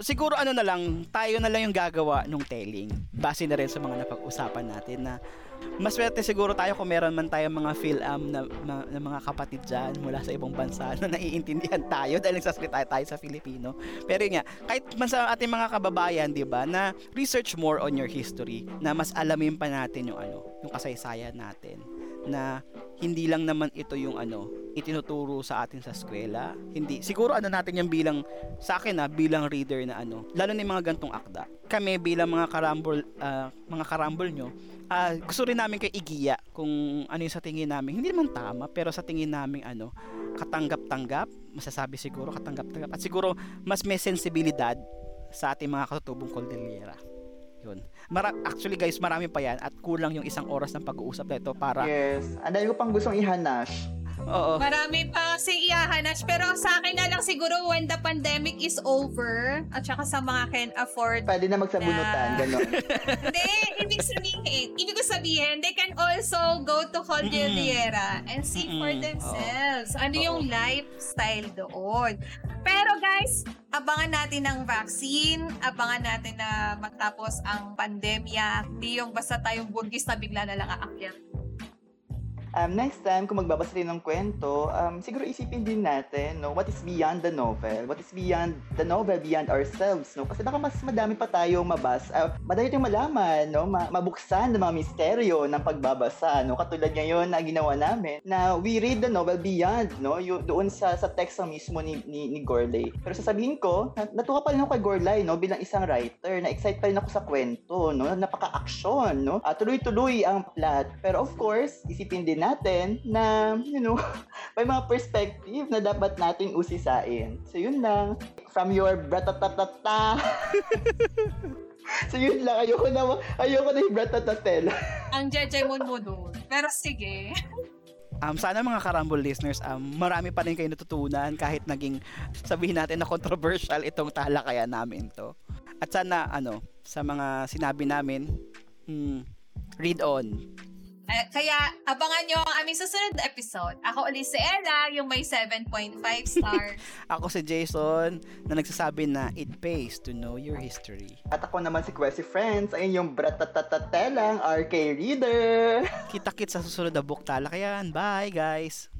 [SPEAKER 2] Siguro ano na lang, tayo na lang yung gagawa nung telling. Base na rin sa mga napag-usapan natin na mas swerte siguro tayo kung meron man tayong mga film na, na, na mga kapatid dyan mula sa ibang bansa na naiintindihan tayo dahil nagsasalita tayo sa Filipino. Pero yun nga, kahit man sa ating mga kababayan, di ba, na research more on your history, na mas alamin pa natin yung ano, yung kasaysayan natin na hindi lang naman ito yung ano itinuturo sa atin sa eskwela. Hindi. Siguro ano natin yung bilang sa akin na bilang reader na ano lalo na yung mga gantong akda. Kami bilang mga karambol ah, mga karambol nyo ah, gusto rin namin kay igiya kung ano yung sa tingin namin. Hindi naman tama pero sa tingin namin ano katanggap-tanggap masasabi siguro katanggap-tanggap. At siguro mas may sensibilidad sa ating mga katutubong Cordillera yun. Mara- actually guys, marami pa yan at kulang yung isang oras ng pag-uusap na ito para
[SPEAKER 3] Yes. Ang dami ko pang gustong ihanash.
[SPEAKER 2] Oo.
[SPEAKER 1] Marami pa si iyahanach. Pero sa akin na lang siguro when the pandemic is over at saka sa mga can afford
[SPEAKER 3] Pwede na magsabunutan,
[SPEAKER 1] Na-
[SPEAKER 3] gano'n. [laughs]
[SPEAKER 1] Hindi, ibig sabihin, ibig ko sabihin, they can also go to Cordillera and see for
[SPEAKER 2] Mm-mm.
[SPEAKER 1] themselves. Ano
[SPEAKER 2] Oo.
[SPEAKER 1] yung lifestyle doon. Pero guys, abangan natin ang vaccine, abangan natin na matapos ang pandemya. Hindi yung basta tayong burgis na bigla na lang aakyat.
[SPEAKER 3] Um, next time, kung magbabasa rin ng kwento, um, siguro isipin din natin, no, what is beyond the novel? What is beyond the novel, beyond ourselves, no? Kasi baka mas madami pa tayong mabas, uh, madami tayong malaman, no? Ma- mabuksan ng mga misteryo ng pagbabasa, no? Katulad ngayon na ginawa namin, na we read the novel beyond, no? Yung, doon sa, sa text ng mismo ni, ni, ni Gorley. Pero sasabihin ko, na, natuwa pa rin ako kay Gorlay, no? Bilang isang writer, na-excite pa rin ako sa kwento, no? Napaka-action, no? Ah, tuloy-tuloy ang plot. Pero of course, isipin din natin na, you know, [laughs] may mga perspective na dapat nating usisain. So yun lang. From your bratatatata. [laughs] so yun lang. Ayoko na, ayoko na yung bratatatela. [laughs]
[SPEAKER 1] Ang jejemon mo doon. Pero sige.
[SPEAKER 2] Um, sana mga karambol listeners, um, marami pa rin kayo natutunan kahit naging sabihin natin na controversial itong talakayan namin to. At sana, ano, sa mga sinabi namin, hmm, read on.
[SPEAKER 1] Eh, kaya abangan nyo ang aming susunod na episode. Ako ulit si Ella, yung may 7.5 stars. [laughs]
[SPEAKER 2] Ako si Jason na nagsasabi na it pays to know your history.
[SPEAKER 3] At ako naman si Quessy Friends. Ayun yung bratatatatelang RK Reader.
[SPEAKER 2] Kita-kit sa susunod na book talakayan. Bye guys!